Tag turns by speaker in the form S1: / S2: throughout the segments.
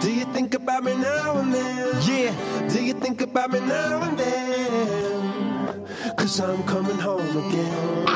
S1: Do you think about me now
S2: and then? Yeah. Do you think about me now and then? Cause I'm coming home again.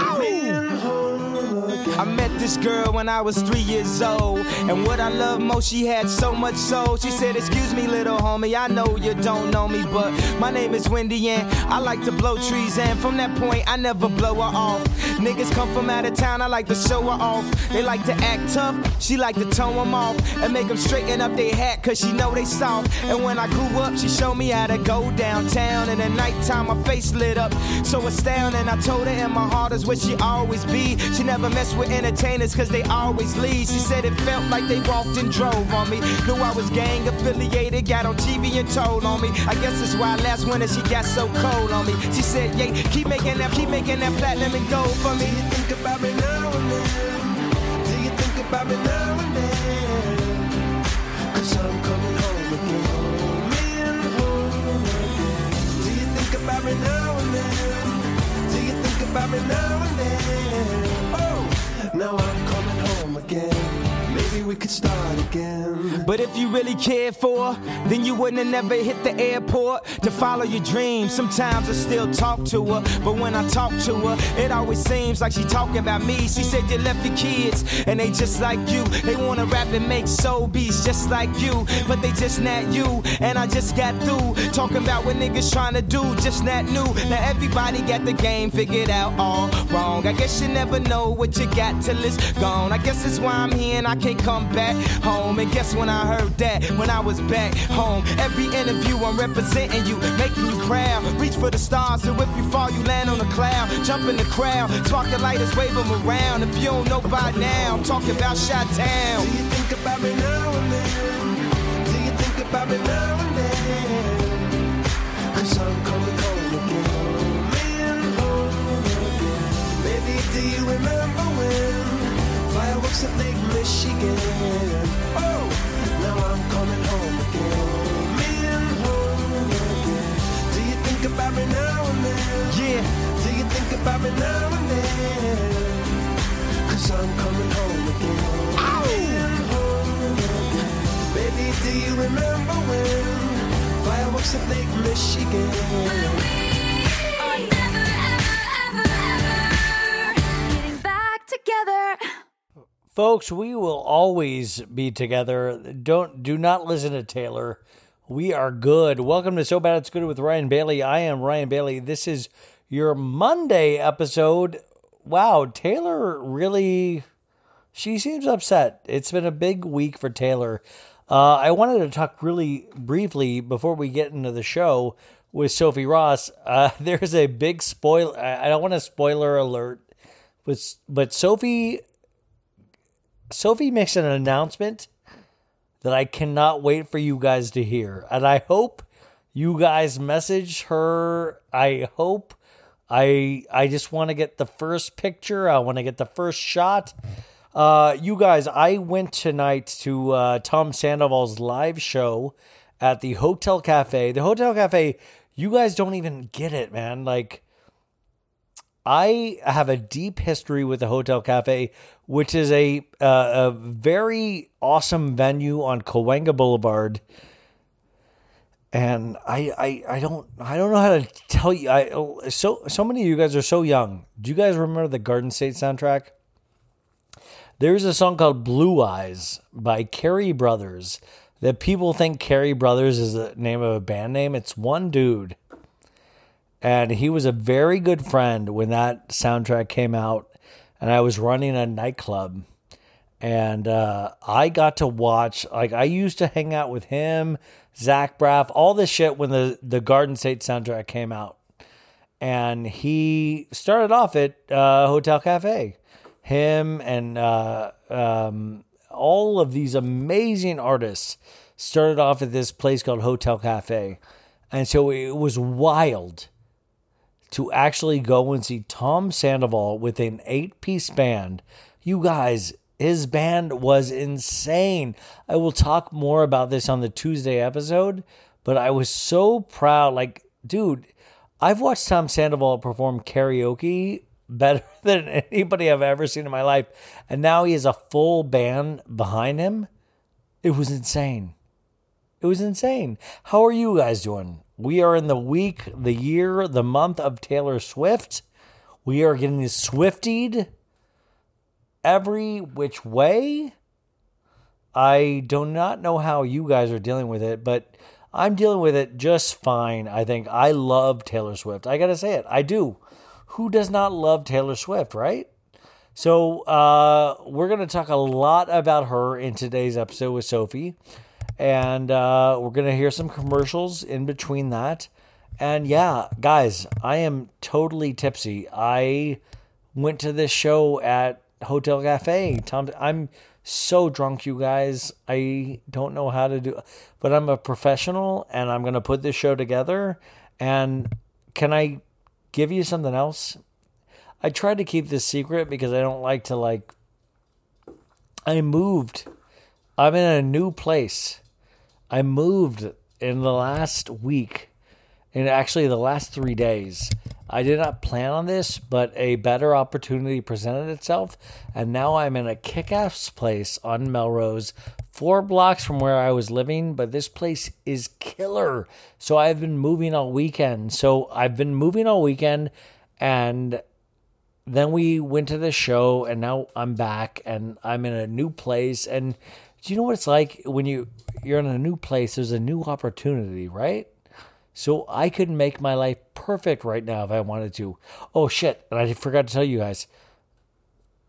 S1: I met this girl when I was three years old. And what I love most, she had so much soul. She said, Excuse me, little homie, I know you don't know me, but my name is Wendy, and I like to blow trees. And from that point, I never blow her off. Niggas come from out of town, I like to show her off. They like to act tough, she like to tone them off. And make them straighten up their hat, cause she know they soft. And when I grew up, she showed me how to go downtown. And at nighttime, my face lit up, so astounding. I told her, and my heart is where she always be. She never mess with entertainers, cause they always leave. She said it felt like they walked and drove on me. Knew I was gang affiliated, got on TV and told on me. I guess that's why last winter she got so cold on me. She said, yeah, keep making that, keep making that platinum and gold for me to
S2: think about me now and then. Do you think about me now and then? Cause I'm coming home again. Coming home again. Do you think about me now and then? Do you think about me now and then? we could start again.
S1: But if you really cared for, then you wouldn't have never hit the airport to follow your dreams. Sometimes I still talk to her, but when I talk to her, it always seems like she talking about me. She said you left your kids, and they just like you. They wanna rap and make soul beats just like you, but they just not you. And I just got through talking about what niggas trying to do, just not new. Now everybody got the game figured out all wrong. I guess you never know what you got till it's gone. I guess that's why I'm here and I can't come back home. And guess when I heard that? When I was back home. Every interview, I'm representing you, making you crowd. Reach for the stars, so if you fall, you land on a cloud. Jump in the crowd, spark the lighters, wave them around. If you don't know by now, I'm talking about Chi-Town. Do you think about me now and then? Do you think about me now and then? Cause I'm coming home again. Me and home again. Baby, do you remember? looks at Lake Michigan. Oh, now I'm coming home again. Me home again. Do you think
S3: about me now and then? Yeah. Do you think about me now and then? Cause I'm coming home again. Ow. Me home again. Baby, do you remember when fireworks at Lake Michigan? Folks, we will always be together. Don't do not listen to Taylor. We are good. Welcome to So Bad It's Good with Ryan Bailey. I am Ryan Bailey. This is your Monday episode. Wow, Taylor really she seems upset. It's been a big week for Taylor. Uh, I wanted to talk really briefly before we get into the show with Sophie Ross. Uh, there's a big spoil. I don't want to spoiler alert, but but Sophie Sophie makes an announcement that I cannot wait for you guys to hear. And I hope you guys message her. I hope I I just want to get the first picture. I want to get the first shot. Uh, you guys, I went tonight to uh, Tom Sandoval's live show at the Hotel Cafe. The Hotel Cafe, you guys don't even get it, man. Like I have a deep history with the Hotel Cafe which is a uh, a very awesome venue on Cahuenga Boulevard. And I, I I don't I don't know how to tell you. I so so many of you guys are so young. Do you guys remember the Garden State soundtrack? There's a song called Blue Eyes by Cary Brothers that people think Cary Brothers is the name of a band name. It's one dude. And he was a very good friend when that soundtrack came out and I was running a nightclub. And uh, I got to watch, like, I used to hang out with him, Zach Braff, all this shit when the, the Garden State soundtrack came out. And he started off at uh, Hotel Cafe. Him and uh, um, all of these amazing artists started off at this place called Hotel Cafe. And so it was wild to actually go and see Tom Sandoval with an eight piece band. You guys, his band was insane. I will talk more about this on the Tuesday episode, but I was so proud. Like, dude, I've watched Tom Sandoval perform karaoke better than anybody I've ever seen in my life. And now he has a full band behind him. It was insane. It was insane. How are you guys doing? We are in the week, the year, the month of Taylor Swift. We are getting swiftied every which way. I do not know how you guys are dealing with it, but I'm dealing with it just fine. I think I love Taylor Swift. I got to say it. I do. Who does not love Taylor Swift, right? So, uh, we're going to talk a lot about her in today's episode with Sophie and uh, we're gonna hear some commercials in between that. And yeah, guys, I am totally tipsy. I went to this show at Hotel Cafe. Tom, I'm so drunk, you guys. I don't know how to do, but I'm a professional, and I'm gonna put this show together. And can I give you something else? I tried to keep this secret because I don't like to like. I moved. I'm in a new place I moved in the last week, and actually the last three days. I did not plan on this, but a better opportunity presented itself, and now I'm in a kick ass place on Melrose, four blocks from where I was living. But this place is killer. So I've been moving all weekend. So I've been moving all weekend, and then we went to the show, and now I'm back, and I'm in a new place. And do you know what it's like when you you're in a new place there's a new opportunity right so i could make my life perfect right now if i wanted to oh shit and i forgot to tell you guys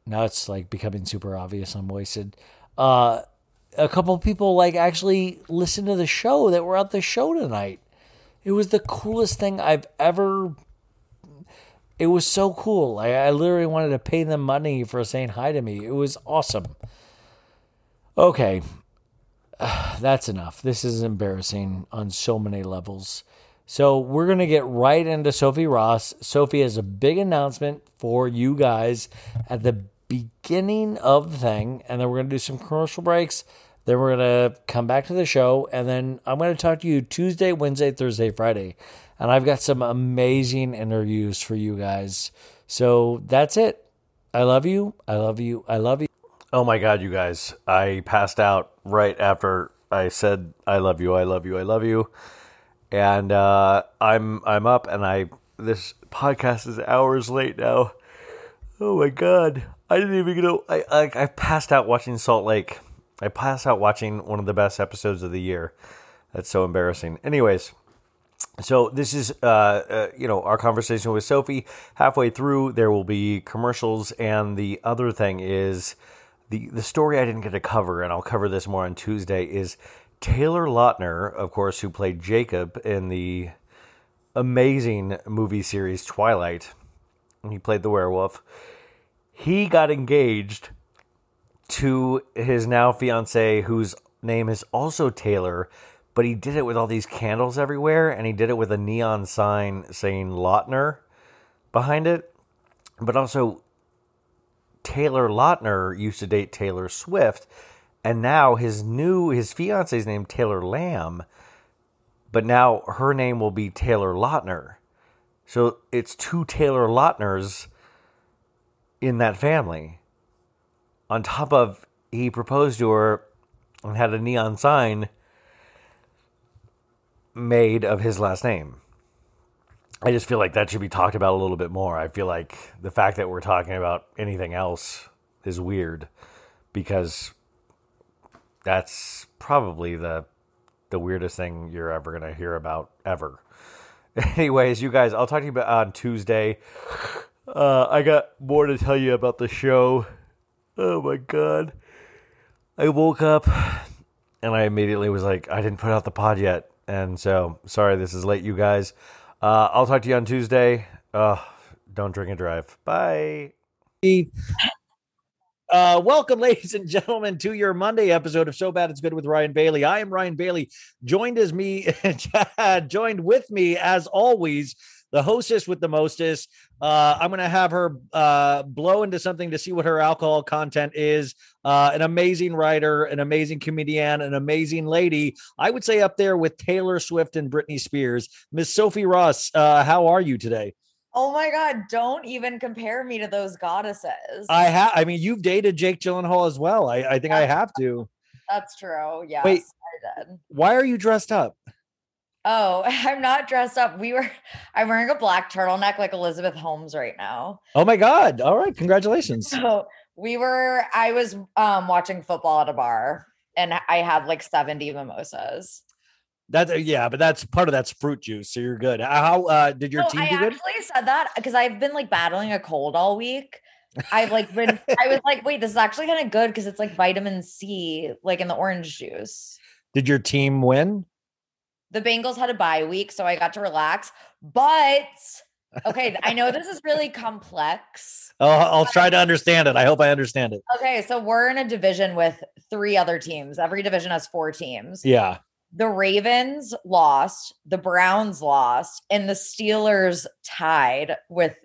S3: now it's like becoming super obvious i'm wasted uh, a couple people like actually listened to the show that were at the show tonight it was the coolest thing i've ever it was so cool I, I literally wanted to pay them money for saying hi to me it was awesome Okay, that's enough. This is embarrassing on so many levels. So we're going to get right into Sophie Ross. Sophie has a big announcement for you guys at the beginning of the thing, and then we're going to do some commercial breaks. Then we're going to come back to the show, and then I'm going to talk to you Tuesday, Wednesday, Thursday, Friday. And I've got some amazing interviews for you guys. So that's it. I love you. I love you. I love you. Oh my God, you guys. I passed out right after I said, I love you, I love you, I love you. And uh, I'm I'm up and I this podcast is hours late now. Oh my god. I didn't even get a, I, I I passed out watching Salt Lake. I passed out watching one of the best episodes of the year. That's so embarrassing. Anyways, so this is uh, uh, you know our conversation with Sophie. Halfway through, there will be commercials, and the other thing is the the story I didn't get to cover, and I'll cover this more on Tuesday, is Taylor Lautner, of course, who played Jacob in the amazing movie series Twilight. He played the werewolf. He got engaged to his now fiance, whose name is also Taylor, but he did it with all these candles everywhere, and he did it with a neon sign saying Lautner behind it. But also, Taylor Lautner used to date Taylor Swift, and now his new his fiance is named Taylor Lamb, but now her name will be Taylor Lautner. So it's two Taylor Lautners in that family. On top of he proposed to her and had a neon sign made of his last name. I just feel like that should be talked about a little bit more. I feel like the fact that we're talking about anything else is weird because that's probably the the weirdest thing you're ever going to hear about ever. Anyways, you guys, I'll talk to you on Tuesday. Uh, I got more to tell you about the show. Oh my god. I woke up and I immediately was like, I didn't put out the pod yet. And so, sorry this is late, you guys. Uh, I'll talk to you on Tuesday. Uh, don't drink and drive. Bye. Uh, welcome, ladies and gentlemen, to your Monday episode of So Bad It's Good with Ryan Bailey. I am Ryan Bailey, joined as me, joined with me as always the hostess with the mostest. Uh, I'm going to have her uh, blow into something to see what her alcohol content is. Uh, an amazing writer, an amazing comedian, an amazing lady. I would say up there with Taylor Swift and Britney Spears. Miss Sophie Ross, uh, how are you today?
S4: Oh my God! Don't even compare me to those goddesses.
S3: I have. I mean, you've dated Jake Gyllenhaal as well. I, I think I have to.
S4: That's true. Yes. Wait,
S3: why are you dressed up?
S4: Oh, I'm not dressed up. We were, I'm wearing a black turtleneck like Elizabeth Holmes right now.
S3: Oh my God. All right. Congratulations.
S4: So we were, I was um, watching football at a bar and I had like 70 mimosas.
S3: That uh, yeah, but that's part of that's fruit juice, so you're good. How uh, did your so team? I
S4: do actually said that because I've been like battling a cold all week. I've like been. I was like, wait, this is actually kind of good because it's like vitamin C, like in the orange juice.
S3: Did your team win?
S4: The Bengals had a bye week, so I got to relax. But okay, I know this is really complex.
S3: Oh, I'll try to understand it. I hope I understand it.
S4: Okay, so we're in a division with three other teams. Every division has four teams.
S3: Yeah.
S4: The Ravens lost, the Browns lost, and the Steelers tied with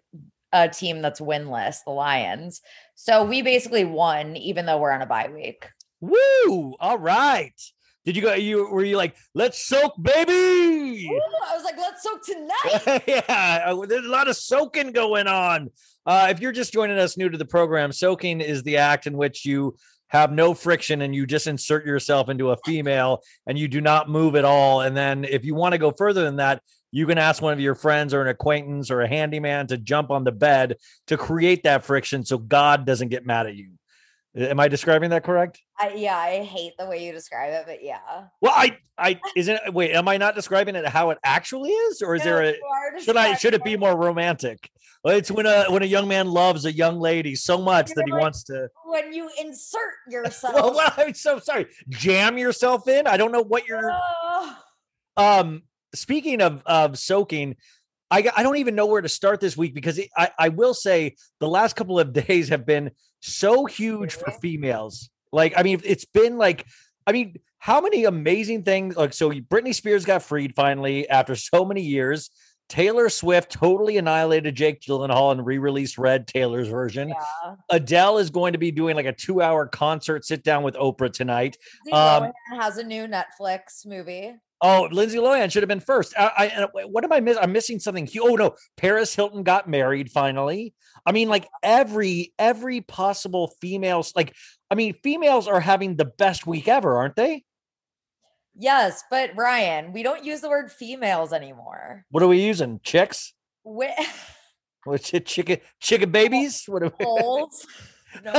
S4: a team that's winless, the Lions. So we basically won, even though we're on a bye week.
S3: Woo! All right. Did you go? You were you like, let's soak, baby? Ooh,
S4: I was like, let's soak tonight. yeah,
S3: uh, there's a lot of soaking going on. Uh, if you're just joining us new to the program, soaking is the act in which you have no friction and you just insert yourself into a female and you do not move at all. And then if you want to go further than that, you can ask one of your friends or an acquaintance or a handyman to jump on the bed to create that friction so God doesn't get mad at you. Am I describing that correct?
S4: I, yeah, I hate the way you describe it, but yeah.
S3: Well, I, I isn't. It, uh, wait, am I not describing it how it actually is, or is no, there a should I should it be more romantic? It's when a when a young man loves a young lady so much You're that he like, wants to.
S4: When you insert yourself. well, well,
S3: I'm so sorry. Jam yourself in. I don't know what you're. Um, speaking of of soaking, I, I don't even know where to start this week because I, I will say the last couple of days have been so huge for females. Like, I mean, it's been like, I mean, how many amazing things? Like, so Britney Spears got freed finally after so many years. Taylor Swift totally annihilated Jake Gyllenhaal and re-released Red Taylor's version. Yeah. Adele is going to be doing like a two-hour concert sit down with Oprah tonight.
S4: Um, has a new Netflix movie.
S3: Oh, Lindsay Lohan should have been first. I, I what am I missing? I'm missing something. Oh no, Paris Hilton got married finally. I mean, like every every possible females, like I mean, females are having the best week ever, aren't they?
S4: Yes, but Ryan, we don't use the word females anymore.
S3: What are we using? Chicks? What? What's it? Chicken? Chicken babies? What are we? Holes. No.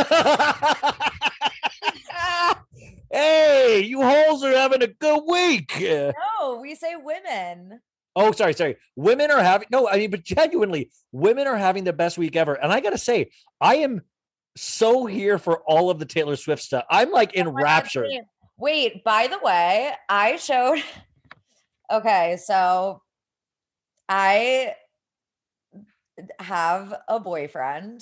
S3: hey, you holes are having a good week.
S4: No, we say women.
S3: Oh, sorry, sorry. Women are having no, I mean, but genuinely, women are having the best week ever. And I gotta say, I am so here for all of the Taylor Swift stuff. I'm like in oh rapture. God.
S4: Wait, by the way, I showed okay, so I have a boyfriend.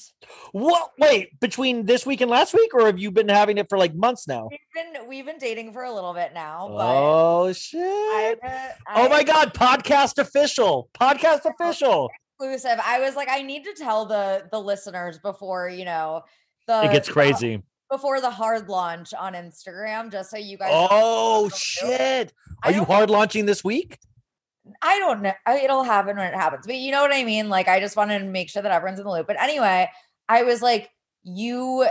S3: What? Wait, between this week and last week, or have you been having it for like months now?
S4: We've been we've been dating for a little bit now.
S3: oh shit! I, uh, oh my god! Podcast official. Podcast official.
S4: Exclusive. I was like, I need to tell the the listeners before you know the
S3: it gets crazy.
S4: before the hard launch on Instagram, just so you guys.
S3: Oh shit! Are you hard launching this week?
S4: I don't know. It'll happen when it happens. But you know what I mean? Like, I just wanted to make sure that everyone's in the loop. But anyway, I was like, you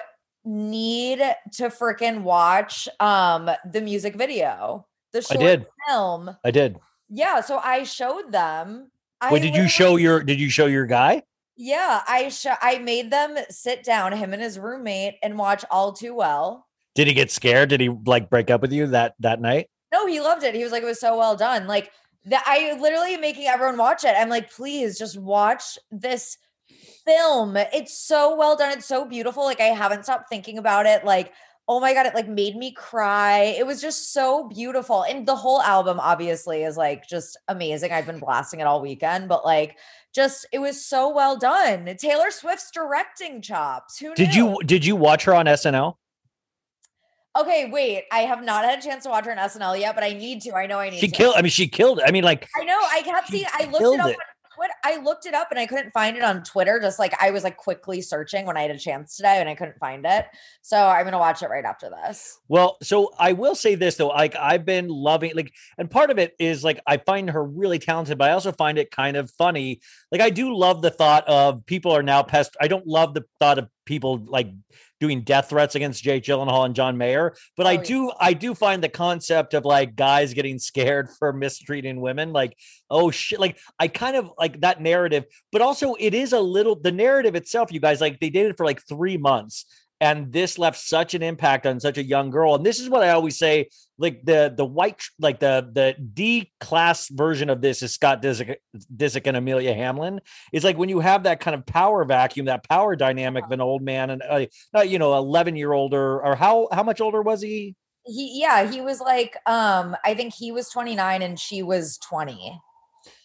S4: need to freaking watch um the music video, the short I did. film.
S3: I did.
S4: Yeah. So I showed them.
S3: Wait, did you show your did you show your guy?
S4: Yeah, I sh- I made them sit down, him and his roommate, and watch All Too Well.
S3: Did he get scared? Did he like break up with you that that night?
S4: No, he loved it. He was like, it was so well done. Like that I literally am making everyone watch it. I'm like, please just watch this film. It's so well done. It's so beautiful. Like I haven't stopped thinking about it. Like, oh my God, it like made me cry. It was just so beautiful. And the whole album obviously is like just amazing. I've been blasting it all weekend, but like just it was so well done. Taylor Swift's directing chops.
S3: Who did knew? you did you watch her on SNL?
S4: Okay, wait. I have not had a chance to watch her in SNL yet, but I need to. I know I
S3: need. She to. killed. I mean, she killed. I mean, like.
S4: I know. I kept seeing. I looked it up. It. On Twitter. I looked it up and I couldn't find it on Twitter. Just like I was like quickly searching when I had a chance today and I couldn't find it. So I'm gonna watch it right after this.
S3: Well, so I will say this though. Like I've been loving like, and part of it is like I find her really talented, but I also find it kind of funny. Like I do love the thought of people are now pest. I don't love the thought of people like doing death threats against Jake Gyllenhaal and John Mayer. But oh, I do, I do find the concept of like guys getting scared for mistreating women, like oh shit, like I kind of like that narrative. But also, it is a little the narrative itself. You guys like they did it for like three months, and this left such an impact on such a young girl and this is what i always say like the the white like the the d class version of this is scott disick, disick and amelia hamlin it's like when you have that kind of power vacuum that power dynamic of an old man and uh, you know 11 year older or how how much older was he he
S4: yeah he was like um i think he was 29 and she was 20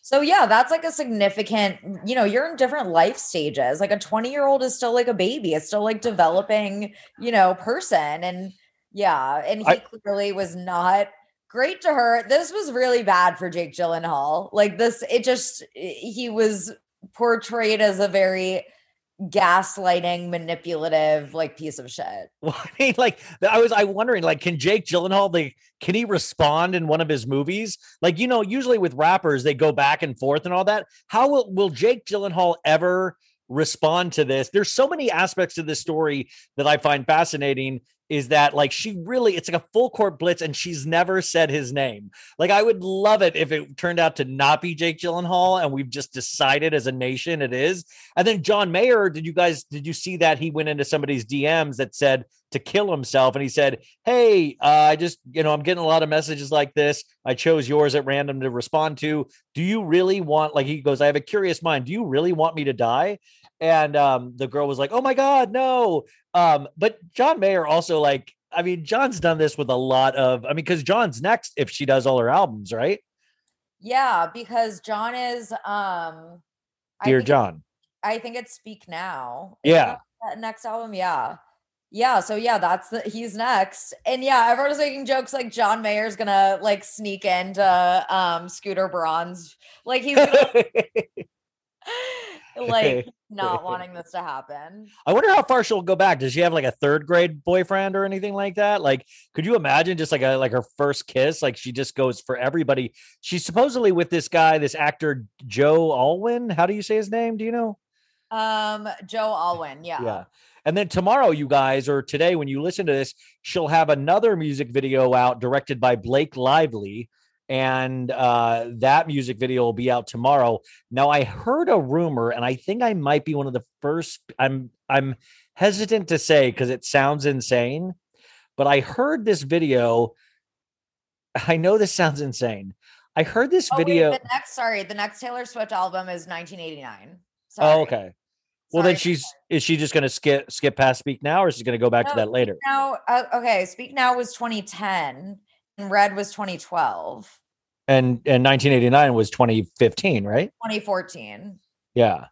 S4: so yeah, that's like a significant, you know, you're in different life stages. Like a 20 year old is still like a baby. It's still like developing, you know, person. And yeah, and he I, clearly was not great to her. This was really bad for Jake Gyllenhaal. Like this, it just, he was portrayed as a very gaslighting, manipulative, like piece of shit.
S3: Well, I mean, like I was, I wondering, like, can Jake Gyllenhaal, like, can he respond in one of his movies? Like, you know, usually with rappers, they go back and forth and all that. How will will Jake Gyllenhaal ever? respond to this. There's so many aspects to this story that I find fascinating is that like she really it's like a full court blitz and she's never said his name. Like I would love it if it turned out to not be Jake Gyllenhaal and we've just decided as a nation it is. And then John Mayer, did you guys did you see that he went into somebody's DMs that said to kill himself and he said, "Hey, uh, I just you know I'm getting a lot of messages like this. I chose yours at random to respond to. Do you really want like he goes, I have a curious mind. Do you really want me to die?" and um, the girl was like, "Oh my god, no!" Um, but John Mayer also like, I mean, John's done this with a lot of, I mean, because John's next if she does all her albums, right?
S4: Yeah, because John is, um,
S3: dear I John.
S4: I think it's Speak Now.
S3: Yeah,
S4: next album. Yeah. Yeah, so yeah, that's the he's next. And yeah, everyone's making jokes like John Mayer's gonna like sneak into um Scooter Braun's. Like he's gonna like not wanting this to happen.
S3: I wonder how far she'll go back. Does she have like a third grade boyfriend or anything like that? Like, could you imagine just like a like her first kiss? Like she just goes for everybody. She's supposedly with this guy, this actor Joe Alwyn. How do you say his name? Do you know?
S4: Um, Joe Alwyn. Yeah. Yeah.
S3: And then tomorrow, you guys, or today when you listen to this, she'll have another music video out directed by Blake Lively and uh, that music video will be out tomorrow. Now, I heard a rumor, and I think I might be one of the first. I'm I'm hesitant to say because it sounds insane, but I heard this video. I know this sounds insane. I heard this oh, video. Wait,
S4: the next, sorry, the next Taylor Swift album is 1989. Sorry.
S3: Oh, okay. Well, sorry. then she's is she just going to skip skip past Speak Now, or is she going to go back
S4: no,
S3: to that later?
S4: No, uh, okay, Speak Now was 2010 red was 2012
S3: and and 1989 was 2015 right
S4: 2014
S3: yeah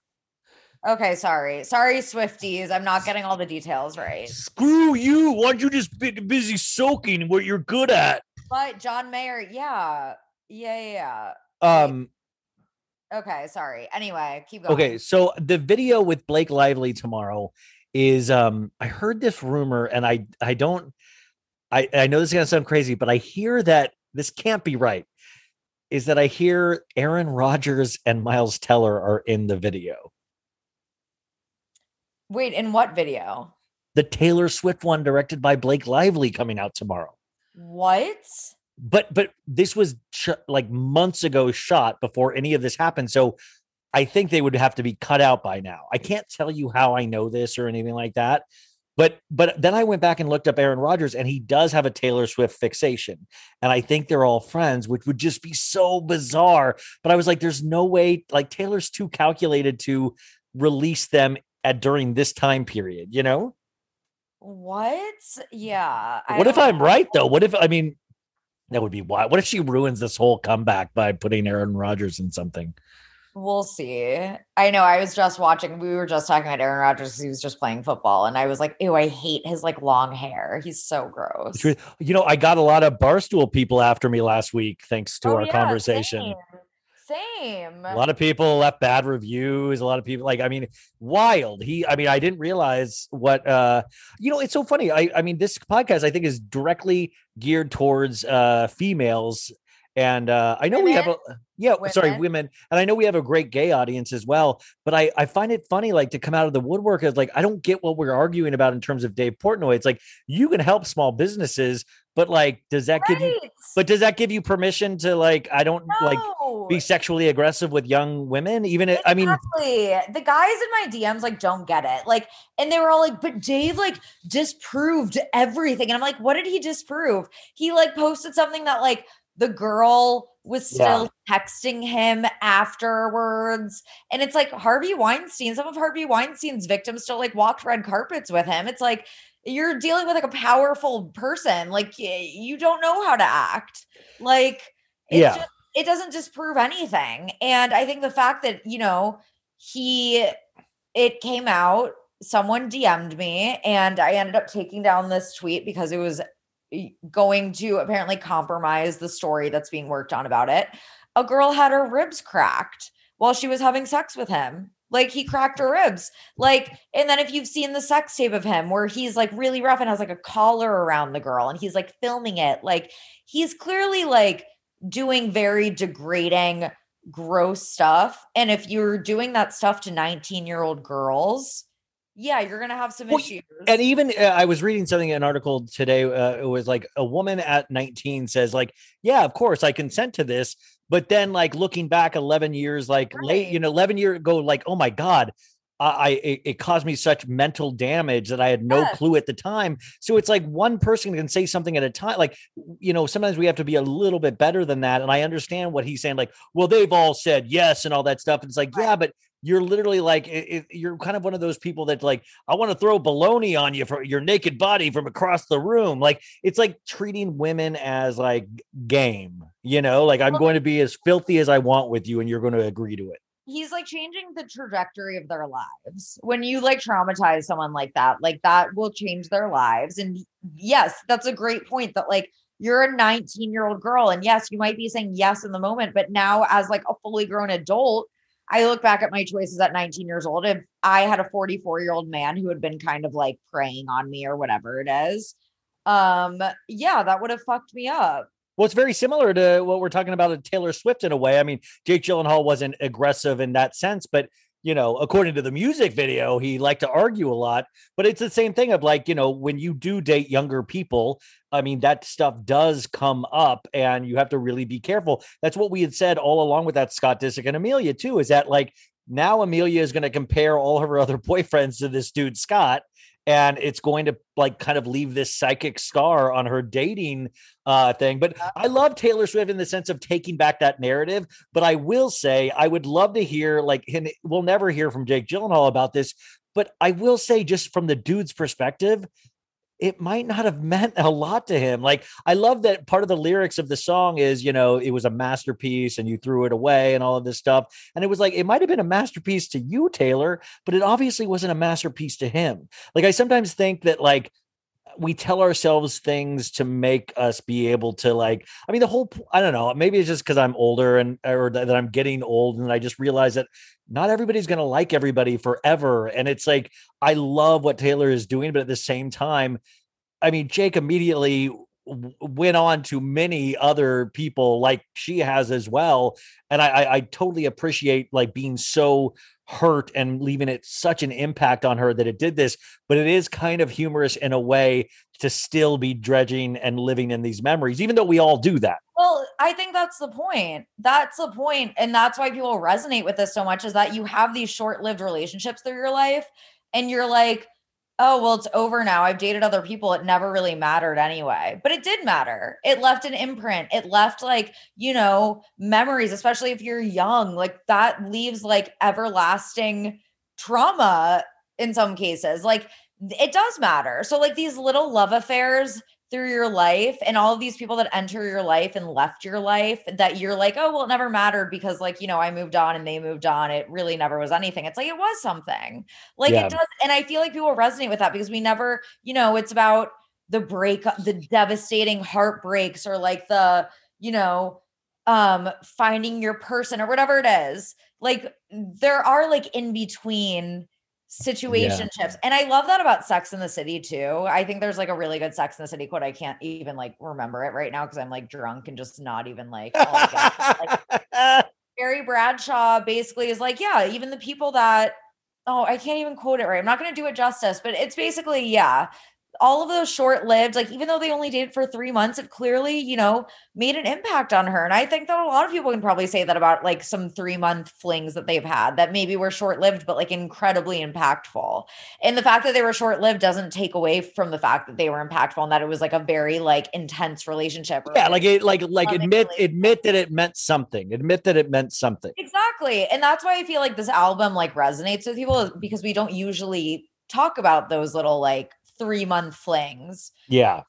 S4: okay sorry sorry swifties i'm not getting all the details right
S3: screw you why don't you just be busy soaking what you're good at
S4: but john mayer yeah yeah yeah,
S3: yeah. um
S4: okay sorry anyway keep going
S3: okay so the video with blake lively tomorrow is um i heard this rumor and i i don't I, I know this is going to sound crazy, but I hear that this can't be right. Is that I hear Aaron Rodgers and Miles Teller are in the video.
S4: Wait, in what video?
S3: The Taylor Swift one directed by Blake Lively coming out tomorrow.
S4: What?
S3: But but this was like months ago shot before any of this happened. So I think they would have to be cut out by now. I can't tell you how I know this or anything like that, but but then I went back and looked up Aaron Rodgers, and he does have a Taylor Swift fixation, and I think they're all friends, which would just be so bizarre. But I was like, there's no way, like Taylor's too calculated to release them at during this time period, you know?
S4: What? Yeah.
S3: what if I'm right though? What if I mean that would be why? What if she ruins this whole comeback by putting Aaron Rodgers in something?
S4: We'll see. I know. I was just watching. We were just talking about Aaron Rodgers. He was just playing football, and I was like, "Ew, I hate his like long hair. He's so gross." You
S3: know, I got a lot of barstool people after me last week, thanks to oh, our yeah, conversation.
S4: Same. same.
S3: A lot of people left bad reviews. A lot of people, like, I mean, wild. He, I mean, I didn't realize what. uh You know, it's so funny. I, I mean, this podcast I think is directly geared towards uh females and uh, I know women? we have a yeah women? sorry women and I know we have a great gay audience as well but I I find it funny like to come out of the woodwork as like I don't get what we're arguing about in terms of Dave Portnoy it's like you can help small businesses but like does that right. give you but does that give you permission to like I don't no. like be sexually aggressive with young women even if, I mean the
S4: guys in my DMs like don't get it like and they were all like but Dave like disproved everything and I'm like what did he disprove he like posted something that like the girl was still yeah. texting him afterwards. And it's like Harvey Weinstein, some of Harvey Weinstein's victims still like walked red carpets with him. It's like you're dealing with like a powerful person. Like you don't know how to act. Like yeah. Just, it doesn't disprove anything. And I think the fact that, you know, he it came out someone DM'd me and I ended up taking down this tweet because it was going to apparently compromise the story that's being worked on about it. A girl had her ribs cracked while she was having sex with him. Like he cracked her ribs. Like, and then if you've seen the sex tape of him where he's like really rough and has like a collar around the girl and he's like filming it, like he's clearly like doing very degrading, gross stuff. And if you're doing that stuff to 19 year old girls, yeah, you're gonna have some well, issues.
S3: And even uh, I was reading something an article today. Uh, it was like a woman at 19 says, like, yeah, of course I consent to this, but then like looking back 11 years, like right. late, you know, 11 year ago, like, oh my god. I, I it, it caused me such mental damage that I had no yes. clue at the time. So it's like one person can say something at a time. Like, you know, sometimes we have to be a little bit better than that. And I understand what he's saying. Like, well, they've all said yes and all that stuff. And it's like, right. yeah, but you're literally like it, it, you're kind of one of those people that like I want to throw baloney on you for your naked body from across the room. Like it's like treating women as like game, you know, like I'm going to be as filthy as I want with you and you're going to agree to it.
S4: He's like changing the trajectory of their lives. When you like traumatize someone like that, like that will change their lives. And yes, that's a great point that like you're a 19 year old girl. And yes, you might be saying yes in the moment, but now as like a fully grown adult, I look back at my choices at 19 years old. If I had a 44 year old man who had been kind of like preying on me or whatever it is, um, yeah, that would have fucked me up.
S3: Well, it's very similar to what we're talking about with Taylor Swift in a way. I mean, Jake Gyllenhaal wasn't aggressive in that sense, but you know, according to the music video, he liked to argue a lot, but it's the same thing of like, you know, when you do date younger people, I mean, that stuff does come up and you have to really be careful. That's what we had said all along with that Scott Disick and Amelia, too, is that like now Amelia is going to compare all her other boyfriends to this dude, Scott and it's going to like kind of leave this psychic scar on her dating uh, thing. But uh I love Taylor Swift in the sense of taking back that narrative. But I will say, I would love to hear like, we'll never hear from Jake Gyllenhaal about this. But I will say, just from the dude's perspective, it might not have meant a lot to him. Like, I love that part of the lyrics of the song is, you know, it was a masterpiece and you threw it away and all of this stuff. And it was like, it might have been a masterpiece to you, Taylor, but it obviously wasn't a masterpiece to him. Like, I sometimes think that, like, we tell ourselves things to make us be able to like i mean the whole i don't know maybe it's just because i'm older and or that i'm getting old and i just realize that not everybody's going to like everybody forever and it's like i love what taylor is doing but at the same time i mean jake immediately went on to many other people like she has as well and I, I, I totally appreciate like being so hurt and leaving it such an impact on her that it did this but it is kind of humorous in a way to still be dredging and living in these memories even though we all do that
S4: well i think that's the point that's the point and that's why people resonate with this so much is that you have these short-lived relationships through your life and you're like oh, well, it's over now. I've dated other people. It never really mattered anyway. But it did matter. It left an imprint. It left like, you know, memories, especially if you're young. Like that leaves like everlasting trauma in some cases. Like it does matter. So, like these little love affairs through your life and all of these people that enter your life and left your life that you're like, oh, well, it never mattered because, like, you know, I moved on and they moved on. It really never was anything. It's like it was something. Like yeah. it does. And I feel like people resonate with that because we never, you know, it's about the break, the devastating heartbreaks or like the, you know, um finding your person or whatever it is. Like there are like in between situationships. Yeah. And I love that about Sex in the City too. I think there's like a really good Sex in the City quote. I can't even like remember it right now because I'm like drunk and just not even like, oh Bradshaw basically is like, yeah, even the people that oh, I can't even quote it right. I'm not going to do it justice, but it's basically, yeah, all of those short lived, like even though they only dated for three months, it clearly, you know, made an impact on her. And I think that a lot of people can probably say that about like some three month flings that they've had that maybe were short lived, but like incredibly impactful. And the fact that they were short lived doesn't take away from the fact that they were impactful and that it was like a very like intense relationship.
S3: Yeah. Like it, like, like admit, admit that it meant something, admit that it meant something.
S4: Exactly. And that's why I feel like this album like resonates with people because we don't usually talk about those little like three month flings.
S3: Yeah.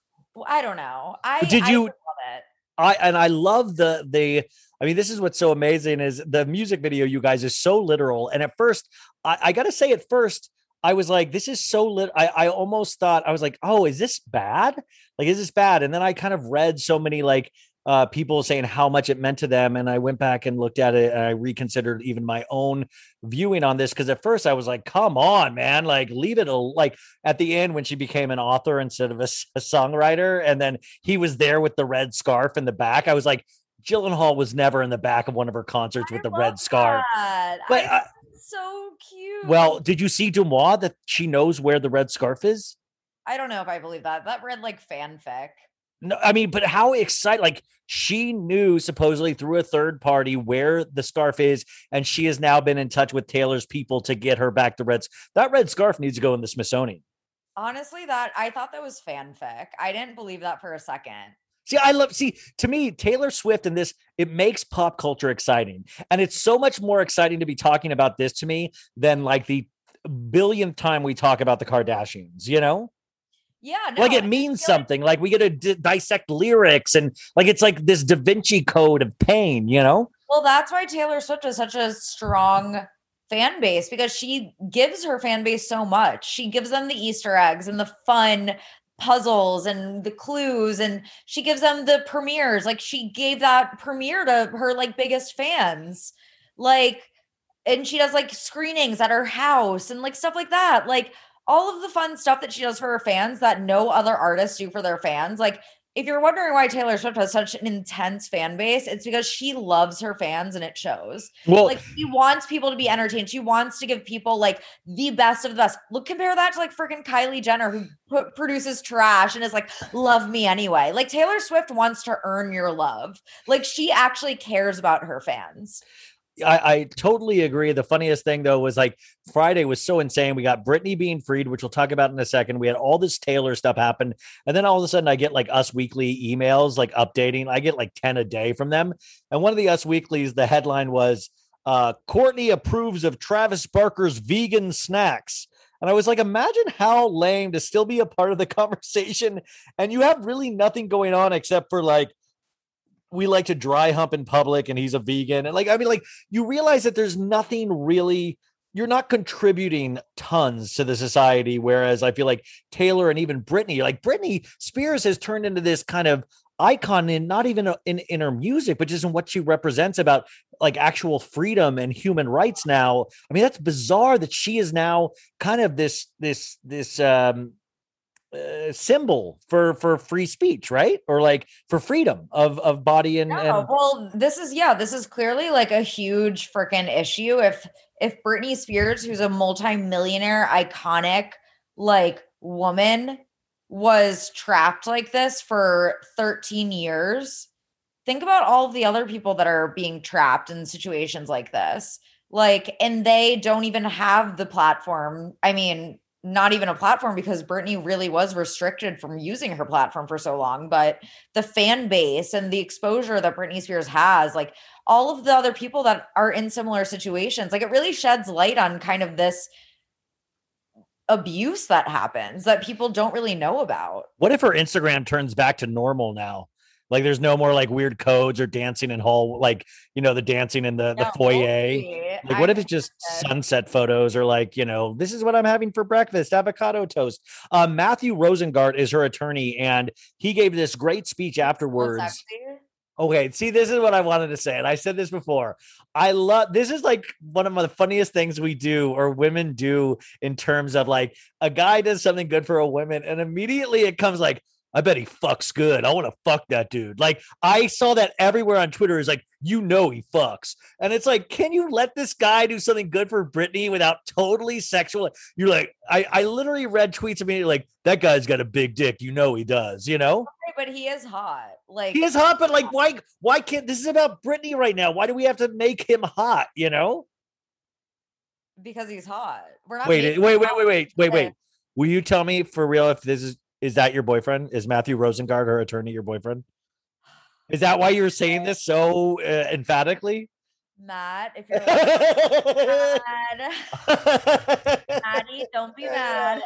S4: I don't know. I
S3: did you I love it. I and I love the the I mean, this is what's so amazing is the music video, you guys, is so literal. And at first, I, I gotta say, at first, I was like, this is so lit. I, I almost thought I was like, oh, is this bad? Like, is this bad? And then I kind of read so many like uh, people saying how much it meant to them. And I went back and looked at it and I reconsidered even my own viewing on this because at first I was like, come on, man, like leave it. A-. Like at the end when she became an author instead of a, a songwriter, and then he was there with the red scarf in the back, I was like, Gyllenhaal was never in the back of one of her concerts I with the red scarf. That.
S4: But I, uh so cute.
S3: Well, did you see Dumois that she knows where the red scarf is?
S4: I don't know if I believe that. That read like fanfic.
S3: No, I mean, but how excited! Like she knew supposedly through a third party where the scarf is, and she has now been in touch with Taylor's people to get her back the Reds. That red scarf needs to go in the Smithsonian.
S4: Honestly, that I thought that was fanfic. I didn't believe that for a second.
S3: See, I love see to me Taylor Swift and this it makes pop culture exciting. And it's so much more exciting to be talking about this to me than like the billionth time we talk about the Kardashians, you know?
S4: Yeah,
S3: no, like it means something. Like, like we get to d- dissect lyrics, and like it's like this Da Vinci Code of pain, you know.
S4: Well, that's why Taylor Swift is such a strong fan base because she gives her fan base so much. She gives them the Easter eggs and the fun puzzles and the clues and she gives them the premieres like she gave that premiere to her like biggest fans like and she does like screenings at her house and like stuff like that like all of the fun stuff that she does for her fans that no other artists do for their fans. Like, if you're wondering why Taylor Swift has such an intense fan base, it's because she loves her fans and it shows. Well, like she wants people to be entertained. She wants to give people like the best of the best. Look, compare that to like freaking Kylie Jenner who p- produces trash and is like, love me anyway. Like Taylor Swift wants to earn your love. Like she actually cares about her fans.
S3: I, I, totally agree. The funniest thing though was like Friday was so insane. We got Britney being freed, which we'll talk about in a second. We had all this Taylor stuff happen, and then all of a sudden I get like Us Weekly emails, like updating. I get like ten a day from them, and one of the Us Weeklies, the headline was uh, "Kourtney approves of Travis Barker's vegan snacks." And I was like, imagine how lame to still be a part of the conversation and you have really nothing going on except for like we like to dry hump in public and he's a vegan and like i mean like you realize that there's nothing really you're not contributing tons to the society whereas i feel like taylor and even britney like britney spears has turned into this kind of icon in not even in, in her music but just in what she represents about like actual freedom and human rights now i mean that's bizarre that she is now kind of this this this um uh, symbol for for free speech right or like for freedom of of body and, and...
S4: well this is yeah this is clearly like a huge freaking issue if if Britney Spears who's a multi-millionaire iconic like woman was trapped like this for 13 years think about all the other people that are being trapped in situations like this like and they don't even have the platform i mean not even a platform because Britney really was restricted from using her platform for so long. But the fan base and the exposure that Britney Spears has, like all of the other people that are in similar situations, like it really sheds light on kind of this abuse that happens that people don't really know about.
S3: What if her Instagram turns back to normal now? Like there's no more like weird codes or dancing in hall, like you know the dancing in the the foyer. Like what I if it's just sunset photos or like you know this is what I'm having for breakfast, avocado toast. Um, Matthew Rosengart is her attorney, and he gave this great speech afterwards. Okay, see, this is what I wanted to say, and I said this before. I love this is like one of the funniest things we do or women do in terms of like a guy does something good for a woman, and immediately it comes like, I bet he fucks good. I want to fuck that dude. Like I saw that everywhere on Twitter is like, you know, he fucks. And it's like, can you let this guy do something good for Britney without totally sexual? You're like, I, I literally read tweets of me like that guy's got a big dick. You know, he does, you know?
S4: Okay, but he is hot. Like
S3: he is hot, but like, why, why can't this is about Britney right now? Why do we have to make him hot? You know?
S4: Because he's hot.
S3: We're not wait, wait, wait, wait, wait, wait, wait, wait. Will you tell me for real if this is is that your boyfriend? Is Matthew Rosengart, her attorney, your boyfriend? Is that why you are saying this so uh, emphatically? Matt, if you're
S4: mad, Maddie, don't be mad.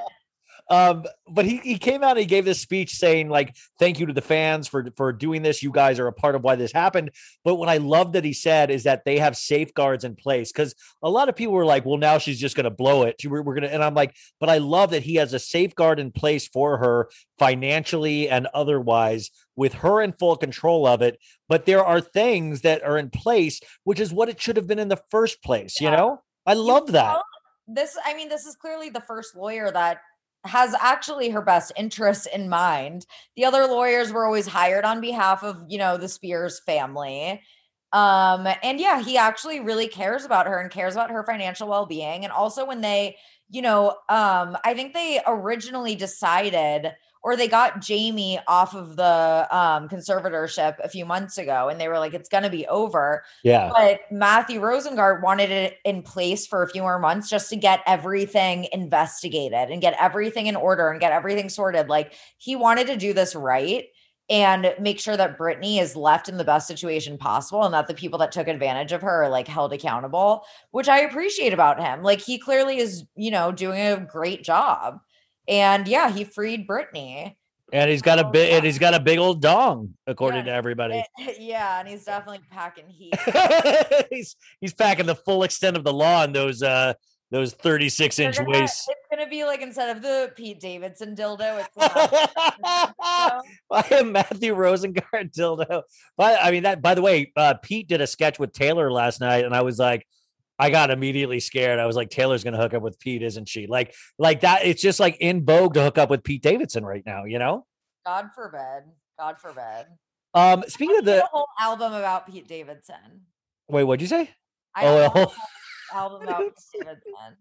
S3: Um, but he, he came out and he gave this speech saying, like, thank you to the fans for, for doing this. You guys are a part of why this happened. But what I love that he said is that they have safeguards in place because a lot of people were like, well, now she's just going to blow it. We're, we're going to, and I'm like, but I love that he has a safeguard in place for her financially and otherwise with her in full control of it. But there are things that are in place, which is what it should have been in the first place, yeah. you know? I love that.
S4: This, I mean, this is clearly the first lawyer that has actually her best interests in mind. The other lawyers were always hired on behalf of, you know, the Spears family. Um, and yeah, he actually really cares about her and cares about her financial well-being. And also when they, you know, um, I think they originally decided or they got Jamie off of the um, conservatorship a few months ago, and they were like, "It's going to be over."
S3: Yeah.
S4: But Matthew Rosengart wanted it in place for a few more months just to get everything investigated and get everything in order and get everything sorted. Like he wanted to do this right and make sure that Britney is left in the best situation possible and that the people that took advantage of her are like held accountable, which I appreciate about him. Like he clearly is, you know, doing a great job. And yeah, he freed Britney.
S3: And he's got a big and he's got a big old dong, according yeah, to everybody.
S4: yeah, and he's definitely packing heat.
S3: he's he's packing the full extent of the law in those uh those 36 inch waists.
S4: It's gonna be like instead of the Pete Davidson dildo, it's I
S3: am Matthew Rosengart dildo. But I mean that by the way, uh, Pete did a sketch with Taylor last night, and I was like, I got immediately scared. I was like, Taylor's going to hook up with Pete, isn't she? Like, like that. It's just like in vogue to hook up with Pete Davidson right now, you know?
S4: God forbid. God forbid.
S3: Um, speaking of the whole
S4: album about Pete Davidson.
S3: Wait, what'd you say? I oh, whole... album about Pete Davidson.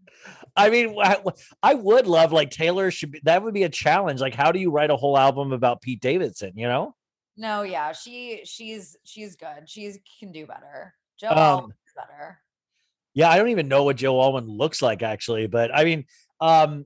S3: I mean, I, I, would love like Taylor should be, that would be a challenge. Like, how do you write a whole album about Pete Davidson? You know?
S4: No, yeah, she she's she's good. She can do better. Joe um,
S3: better. Yeah, I don't even know what Joe Alwyn looks like actually, but I mean, um,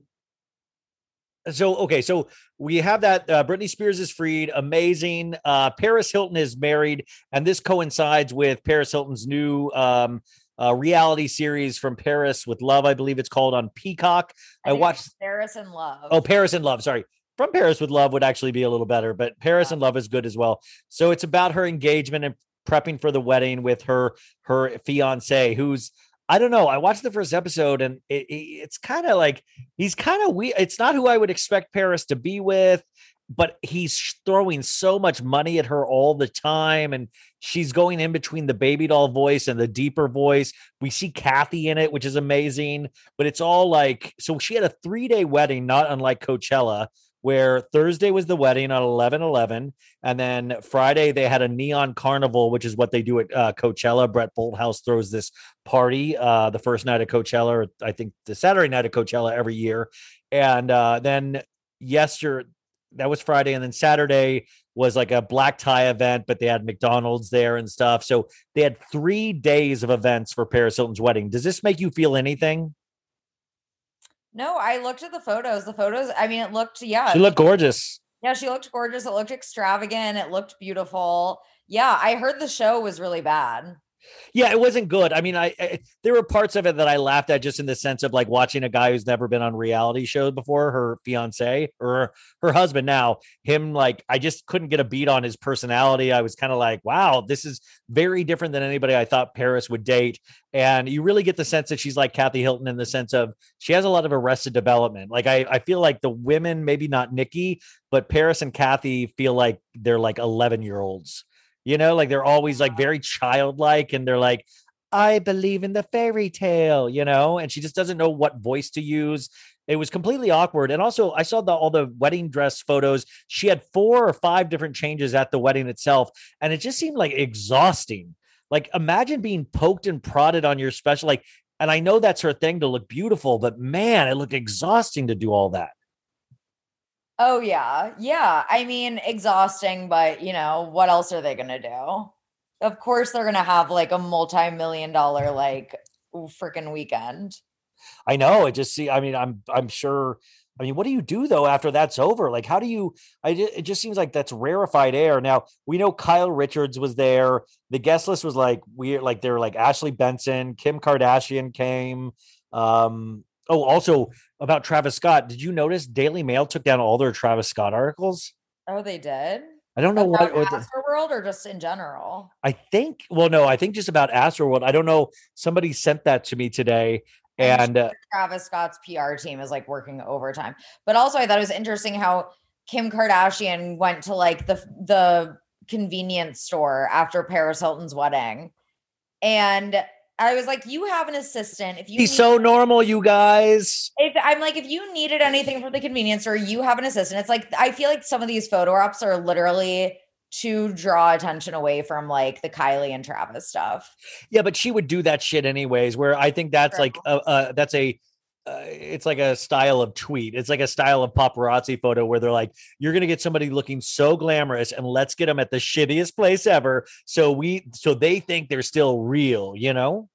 S3: so okay, so we have that uh, Britney Spears is freed, amazing. Uh, Paris Hilton is married, and this coincides with Paris Hilton's new um, uh, reality series from Paris with Love, I believe it's called on Peacock. I, I watched
S4: Paris
S3: and
S4: Love.
S3: Oh, Paris and Love. Sorry, from Paris with Love would actually be a little better, but Paris yeah. and Love is good as well. So it's about her engagement and prepping for the wedding with her her fiance, who's I don't know. I watched the first episode and it, it, it's kind of like he's kind of weird. It's not who I would expect Paris to be with, but he's throwing so much money at her all the time. And she's going in between the baby doll voice and the deeper voice. We see Kathy in it, which is amazing, but it's all like so she had a three day wedding, not unlike Coachella, where Thursday was the wedding on 11 11. And then Friday, they had a neon carnival, which is what they do at uh, Coachella. Brent Bolthouse throws this party uh, the first night of Coachella, or I think the Saturday night of Coachella every year. And uh, then yesterday, that was Friday. And then Saturday was like a black tie event, but they had McDonald's there and stuff. So they had three days of events for Paris Hilton's wedding. Does this make you feel anything?
S4: No, I looked at the photos. The photos, I mean, it looked, yeah.
S3: She looked gorgeous.
S4: Yeah, she looked gorgeous. It looked extravagant. It looked beautiful. Yeah, I heard the show was really bad.
S3: Yeah, it wasn't good. I mean, I, I, there were parts of it that I laughed at just in the sense of like watching a guy who's never been on reality shows before, her fiance or her husband now, him like I just couldn't get a beat on his personality. I was kind of like, wow, this is very different than anybody I thought Paris would date. And you really get the sense that she's like Kathy Hilton in the sense of she has a lot of arrested development. Like I, I feel like the women, maybe not Nikki, but Paris and Kathy feel like they're like 11 year olds you know, like they're always like very childlike and they're like, I believe in the fairy tale, you know, and she just doesn't know what voice to use. It was completely awkward. And also, I saw the, all the wedding dress photos. She had four or five different changes at the wedding itself. And it just seemed like exhausting. Like, imagine being poked and prodded on your special. Like, and I know that's her thing to look beautiful, but man, it looked exhausting to do all that.
S4: Oh yeah. Yeah. I mean, exhausting, but you know, what else are they going to do? Of course they're going to have like a multi-million dollar like freaking weekend.
S3: I know. I just see I mean, I'm I'm sure I mean, what do you do though after that's over? Like, how do you? I it just seems like that's rarefied air. Now we know Kyle Richards was there. The guest list was like weird. Like they were like Ashley Benson, Kim Kardashian came. Um, Oh, also about Travis Scott. Did you notice Daily Mail took down all their Travis Scott articles?
S4: Oh, they did.
S3: I don't know about what,
S4: what World or just in general.
S3: I think. Well, no, I think just about World. I don't know. Somebody sent that to me today, and sure uh
S4: Travis Scott's PR team is like working overtime. But also, I thought it was interesting how Kim Kardashian went to like the the convenience store after Paris Hilton's wedding, and I was like, you have an assistant.
S3: If you he's need- so normal, you guys.
S4: If I'm like, if you needed anything from the convenience store, you have an assistant. It's like I feel like some of these photo ops are literally to draw attention away from like the Kylie and Travis stuff.
S3: Yeah, but she would do that shit anyways. Where I think that's like a, a, that's a uh, it's like a style of tweet. It's like a style of paparazzi photo where they're like, "You're going to get somebody looking so glamorous, and let's get them at the shittiest place ever, so we so they think they're still real." You know?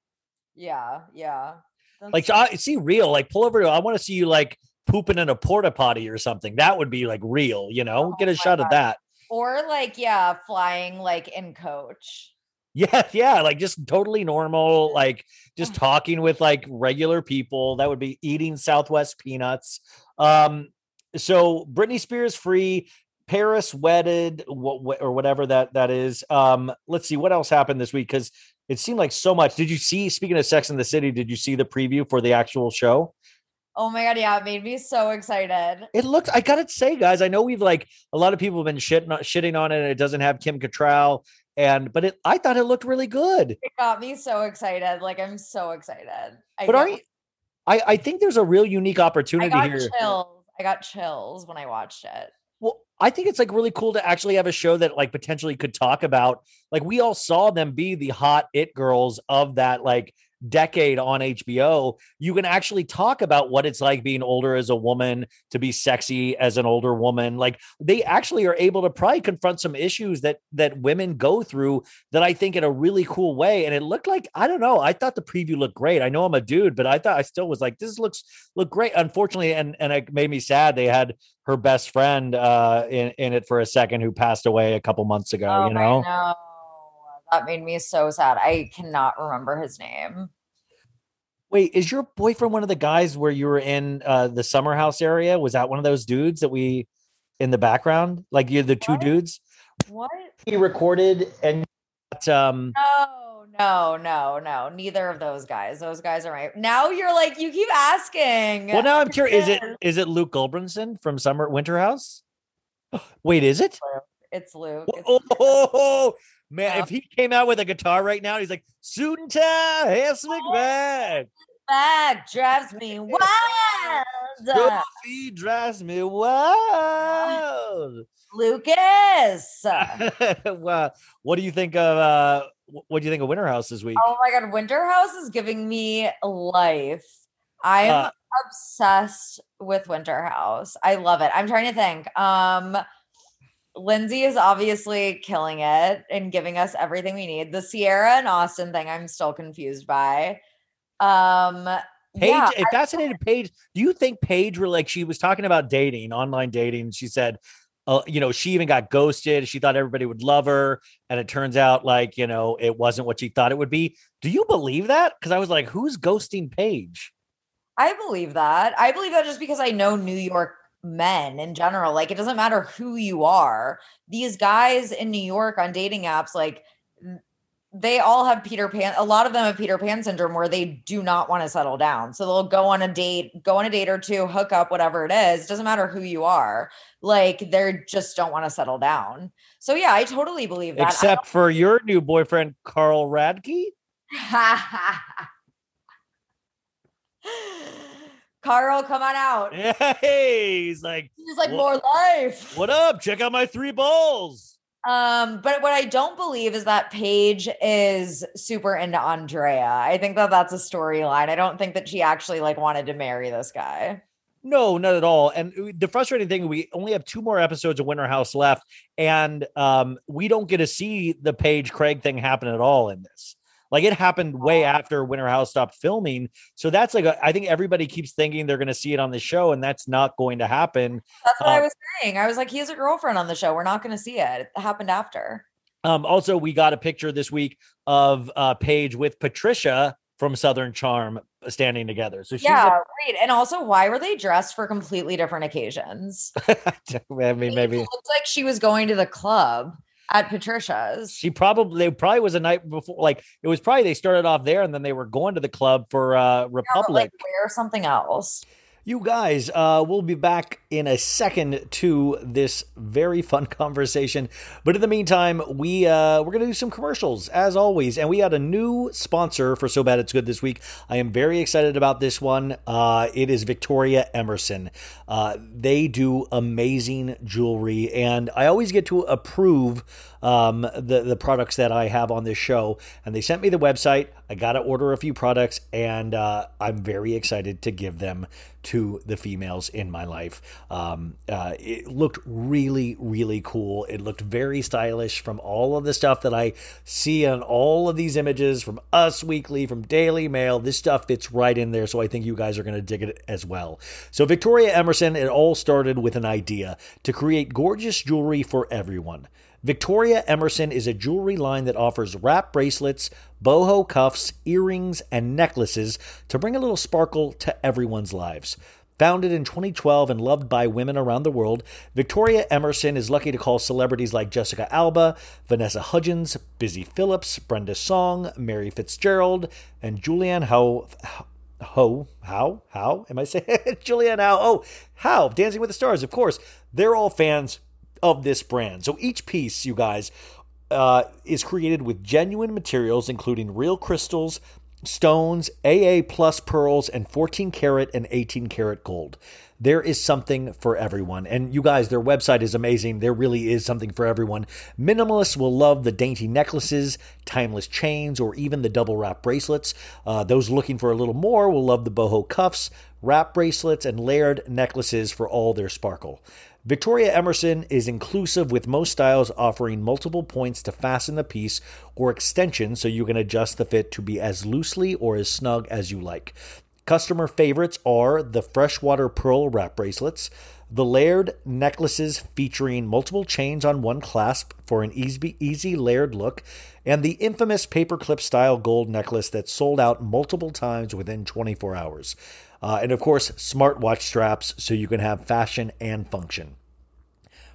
S4: Yeah, yeah. That's like, so
S3: I see real. Like, pull over. I want to see you like pooping in a porta potty or something. That would be like real. You know? Oh, get a oh shot God. of that.
S4: Or like, yeah, flying like in coach.
S3: Yeah, yeah, like just totally normal, like just talking with like regular people. That would be eating Southwest peanuts. Um, so Britney Spears free, Paris wedded, wh- or whatever that that is. Um, let's see what else happened this week because it seemed like so much. Did you see? Speaking of Sex in the City, did you see the preview for the actual show?
S4: Oh my god, yeah, it made me so excited.
S3: It looked. I gotta say, guys, I know we've like a lot of people have been shitting shitting on it. it doesn't have Kim Cattrall and but it I thought it looked really good.
S4: It got me so excited. Like I'm so excited.
S3: I but are you, I I think there's a real unique opportunity I here. Chills.
S4: I got chills when I watched it.
S3: Well, I think it's like really cool to actually have a show that like potentially could talk about like we all saw them be the hot it girls of that like decade on HBO, you can actually talk about what it's like being older as a woman, to be sexy as an older woman. Like they actually are able to probably confront some issues that that women go through that I think in a really cool way. And it looked like I don't know. I thought the preview looked great. I know I'm a dude, but I thought I still was like, this looks look great. Unfortunately, and and it made me sad. They had her best friend uh, in in it for a second who passed away a couple months ago. Oh, you know
S4: that made me so sad. I cannot remember his name.
S3: Wait, is your boyfriend one of the guys where you were in uh, the summer house area? Was that one of those dudes that we in the background? Like you, are the two dudes.
S4: What
S3: he recorded and
S4: um. No, no, no, no. Neither of those guys. Those guys are right. Now you're like you keep asking.
S3: Well, now I'm curious. Is it is it Luke Gulbranson from Summer Winter House? Wait, is it?
S4: It's Luke. It's oh, Luke. oh,
S3: oh, man! Yeah. If he came out with a guitar right now, he's like "Soon ta,
S4: Hair Back." back drives me wild. Goofy
S3: drives me wild.
S4: Lucas.
S3: well, what do you think of uh what do you think of Winterhouse this week?
S4: Oh my god, Winterhouse is giving me life. I'm uh, obsessed with Winterhouse. I love it. I'm trying to think. Um Lindsay is obviously killing it and giving us everything we need. The Ciara and Austin thing I'm still confused by. Um, Paige, yeah,
S3: it fascinated I, Paige. Do you think Paige were like she was talking about dating, online dating? She said, uh, you know, she even got ghosted. She thought everybody would love her, and it turns out like you know it wasn't what she thought it would be. Do you believe that? Because I was like, who's ghosting Paige?
S4: I believe that. I believe that just because I know New York men in general. Like it doesn't matter who you are. These guys in New York on dating apps, like they all have Peter Pan. A lot of them have Peter Pan syndrome where they do not want to settle down. So they'll go on a date, go on a date or two, hook up, whatever it is. It doesn't matter who you are. Like they just don't want to settle down. So yeah, I totally believe that.
S3: Except for your new boyfriend, Carl Radke.
S4: Carl, come on out.
S3: Hey, he's like,
S4: he's like, more life.
S3: What up? Check out my three balls.
S4: Um, but what I don't believe is that Paige is super into Andrea. I think that that's a storyline. I don't think that she actually like wanted to marry this guy.
S3: No, not at all. And uh, the frustrating thing, we only have two more episodes of Winter House left, and um, we don't get to see the Paige Craig thing happen at all in this. Like it happened way after Winter House stopped filming. So that's like a, I think everybody keeps thinking they're going to see it on the show, and that's not going to happen.
S4: That's what um, I was saying. I was like, he has a girlfriend on the show. We're not going to see it. It happened after.
S3: Um, also, we got a picture this week of uh, Paige with Patricia from Southern Charm uh, standing together. So
S4: yeah, right. And also, why were they dressed for completely different occasions?
S3: I mean, maybe it
S4: looked like she was going to the club at Patricia's.
S3: She probably probably was a night before. Like it was probably they started off there and then they were going to the club for uh Republic
S4: yeah,
S3: like,
S4: something else.
S3: You guys, uh, we'll be back in a second to this very fun conversation. But in the meantime, we uh, we're gonna do some commercials as always, and we had a new sponsor for So Bad It's Good this week. I am very excited about this one. Uh, it is Victoria Emerson. Uh, they do amazing jewelry, and I always get to approve um, the the products that I have on this show, and they sent me the website. I got to order a few products, and uh, I'm very excited to give them to the females in my life. Um, uh, it looked really, really cool. It looked very stylish from all of the stuff that I see on all of these images from Us Weekly, from Daily Mail. This stuff fits right in there, so I think you guys are going to dig it as well. So, Victoria Emerson, it all started with an idea to create gorgeous jewelry for everyone. Victoria Emerson is a jewelry line that offers wrap bracelets, boho cuffs, earrings, and necklaces to bring a little sparkle to everyone's lives. Founded in 2012 and loved by women around the world, Victoria Emerson is lucky to call celebrities like Jessica Alba, Vanessa Hudgens, Busy Phillips, Brenda Song, Mary Fitzgerald, and Julianne Howe. Ho, how, how am I saying Julianne How Oh, how Dancing with the Stars, of course. They're all fans of this brand. So each piece, you guys, uh, is created with genuine materials, including real crystals, stones, AA plus pearls, and 14 karat and 18 karat gold. There is something for everyone. And you guys, their website is amazing. There really is something for everyone. Minimalists will love the dainty necklaces, timeless chains, or even the double wrap bracelets. Uh, those looking for a little more will love the boho cuffs, wrap bracelets, and layered necklaces for all their sparkle. Victoria Emerson is inclusive with most styles offering multiple points to fasten the piece or extension so you can adjust the fit to be as loosely or as snug as you like. Customer favorites are the freshwater pearl wrap bracelets, the layered necklaces featuring multiple chains on one clasp for an easy, easy layered look, and the infamous paperclip style gold necklace that sold out multiple times within 24 hours. Uh, and of course, smartwatch straps so you can have fashion and function.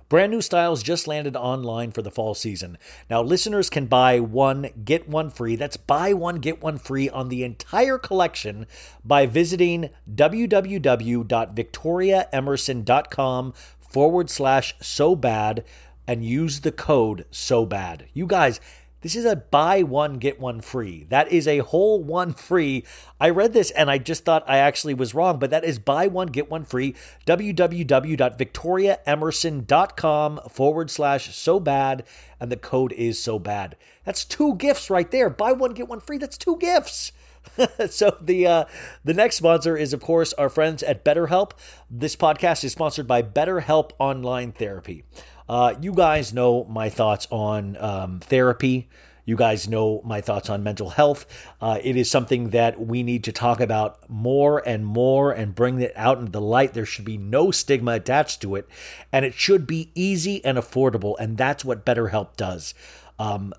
S3: Brand new styles just landed online for the fall season. Now, listeners can buy one, get one free. That's buy one, get one free on the entire collection by visiting www.victoriaemerson.com forward slash so bad and use the code so bad. You guys, this is a buy one, get one free. That is a whole one free. I read this and I just thought I actually was wrong, but that is buy one, get one free. www.victoriaemerson.com forward slash so bad. And the code is so bad. That's two gifts right there. Buy one, get one free. That's two gifts. so the uh, the next sponsor is of course our friends at BetterHelp. This podcast is sponsored by BetterHelp Online Therapy. Uh, you guys know my thoughts on um, therapy. You guys know my thoughts on mental health. Uh, it is something that we need to talk about more and more and bring it out into the light. There should be no stigma attached to it, and it should be easy and affordable. And that's what BetterHelp does. Um,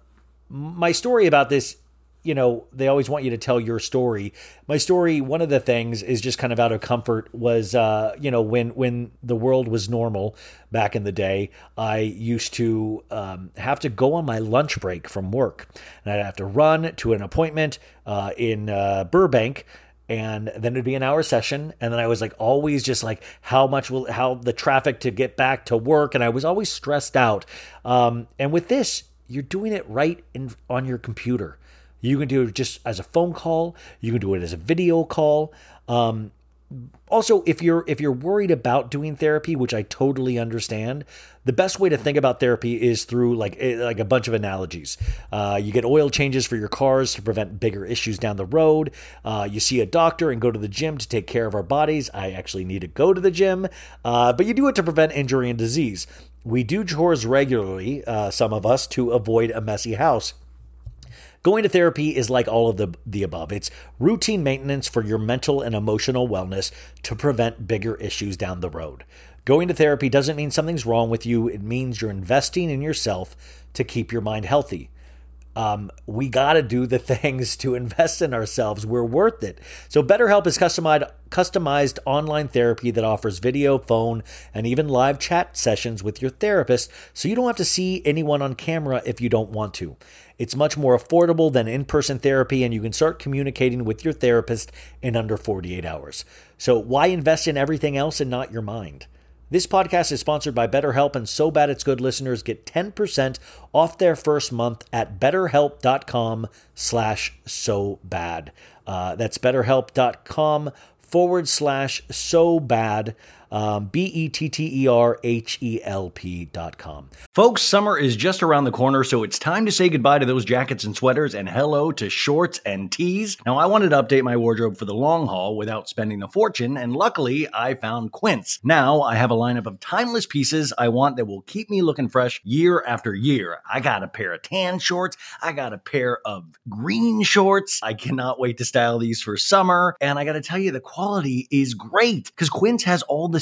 S3: my story about this you know, they always want you to tell your story. My story, one of the things is just kind of out of comfort was, uh, you know, when when the world was normal back in the day, I used to um, have to go on my lunch break from work, and I'd have to run to an appointment uh, in uh, Burbank. And then it'd be an hour session, and then I was like always just like how much will how the traffic to get back to work, and I was always stressed out. Um, and with this, you're doing it right in on your computer. You can do it just as a phone call. You can do it as a video call. Um, also, if you're if you're worried about doing therapy, which I totally understand, the best way to think about therapy is through like eh, like a bunch of analogies. Uh, you get oil changes for your cars to prevent bigger issues down the road. Uh, you see a doctor and go to the gym to take care of our bodies. I actually need to go to the gym, uh, but you do it to prevent injury and disease. We do chores regularly, uh, some of us, to avoid a messy house. Going to therapy is like all of the, the above it's routine maintenance for your mental and emotional wellness to prevent bigger issues down the road. Going to therapy doesn't mean something's wrong with you, it means you're investing in yourself to keep your mind healthy. Um, we got to do the things to invest in ourselves. We're worth it. So, BetterHelp is customized, customized online therapy that offers video, phone, and even live chat sessions with your therapist, so you don't have to see anyone on camera if you don't want to. It's much more affordable than in person therapy, and you can start communicating with your therapist in under 48 hours. So, why invest in everything else and not your mind? This podcast is sponsored by BetterHelp, and So Bad It's Good listeners get 10% off their first month at betterhelp.com slash so bad. Uh, that's betterhelp.com forward slash so bad um, B E T T E R H E L P dot com. Folks, summer is just around the corner, so it's time to say goodbye to those jackets and sweaters and hello to shorts and tees. Now, I wanted to update my wardrobe for the long haul without spending a fortune, and luckily I found Quince. Now I have a lineup of timeless pieces I want that will keep me looking fresh year after year. I got a pair of tan shorts, I got a pair of green shorts. I cannot wait to style these for summer, and I gotta tell you, the quality is great because Quince has all the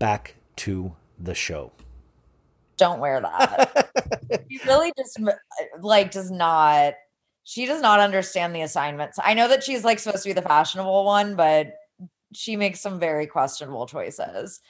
S3: back to the show.
S4: Don't wear that. she really just like does not. She does not understand the assignments. I know that she's like supposed to be the fashionable one, but she makes some very questionable choices.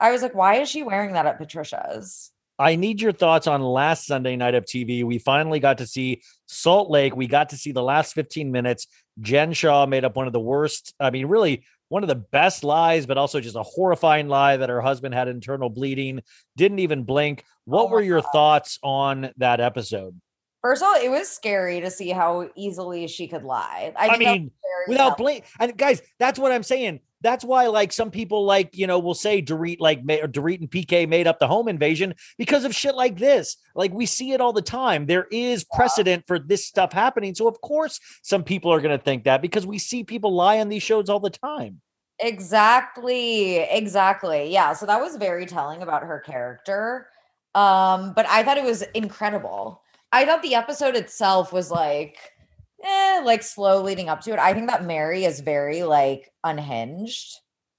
S4: I was like, why is she wearing that at Patricia's?
S3: I need your thoughts on last Sunday night of TV. We finally got to see Salt Lake. We got to see the last 15 minutes. Jen Shah made up one of the worst, I mean, really one of the best lies, but also just a horrifying lie that her husband had internal bleeding, didn't even blink. What oh were your God. thoughts on that episode?
S4: First of all, it was scary to see how easily she could lie. I, I mean,
S3: without blink, and guys, that's what I'm saying. That's why, like, some people, like, you know, will say Dorit, like, Dorit and PK made up the home invasion because of shit like this. Like, we see it all the time. There is precedent for this stuff happening. So, of course, some people are going to think that because we see people lie on these shows all the time.
S4: Exactly. Exactly. Yeah. So that was very telling about her character. Um, but I thought it was incredible. I thought the episode itself was like, eh, like slow leading up to it. I think that Mary is very like unhinged.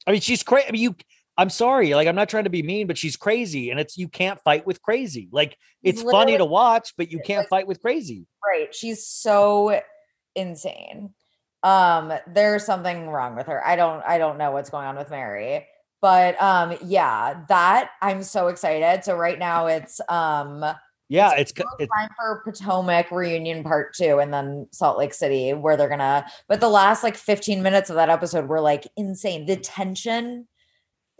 S3: I mean, she's crazy. I mean, you. I'm sorry, like I'm not trying to be mean, but she's crazy, and it's you can't fight with crazy. Like it's Literally, funny to watch, but you can't like, fight with crazy.
S4: Right? She's so insane. Um, there's something wrong with her. I don't. I don't know what's going on with Mary, but um, yeah, that I'm so excited. So right now it's um
S3: yeah, it's, it's time
S4: for Potomac reunion part two, and then Salt Lake City, where they're gonna. But the last like 15 minutes of that episode were like insane. The tension,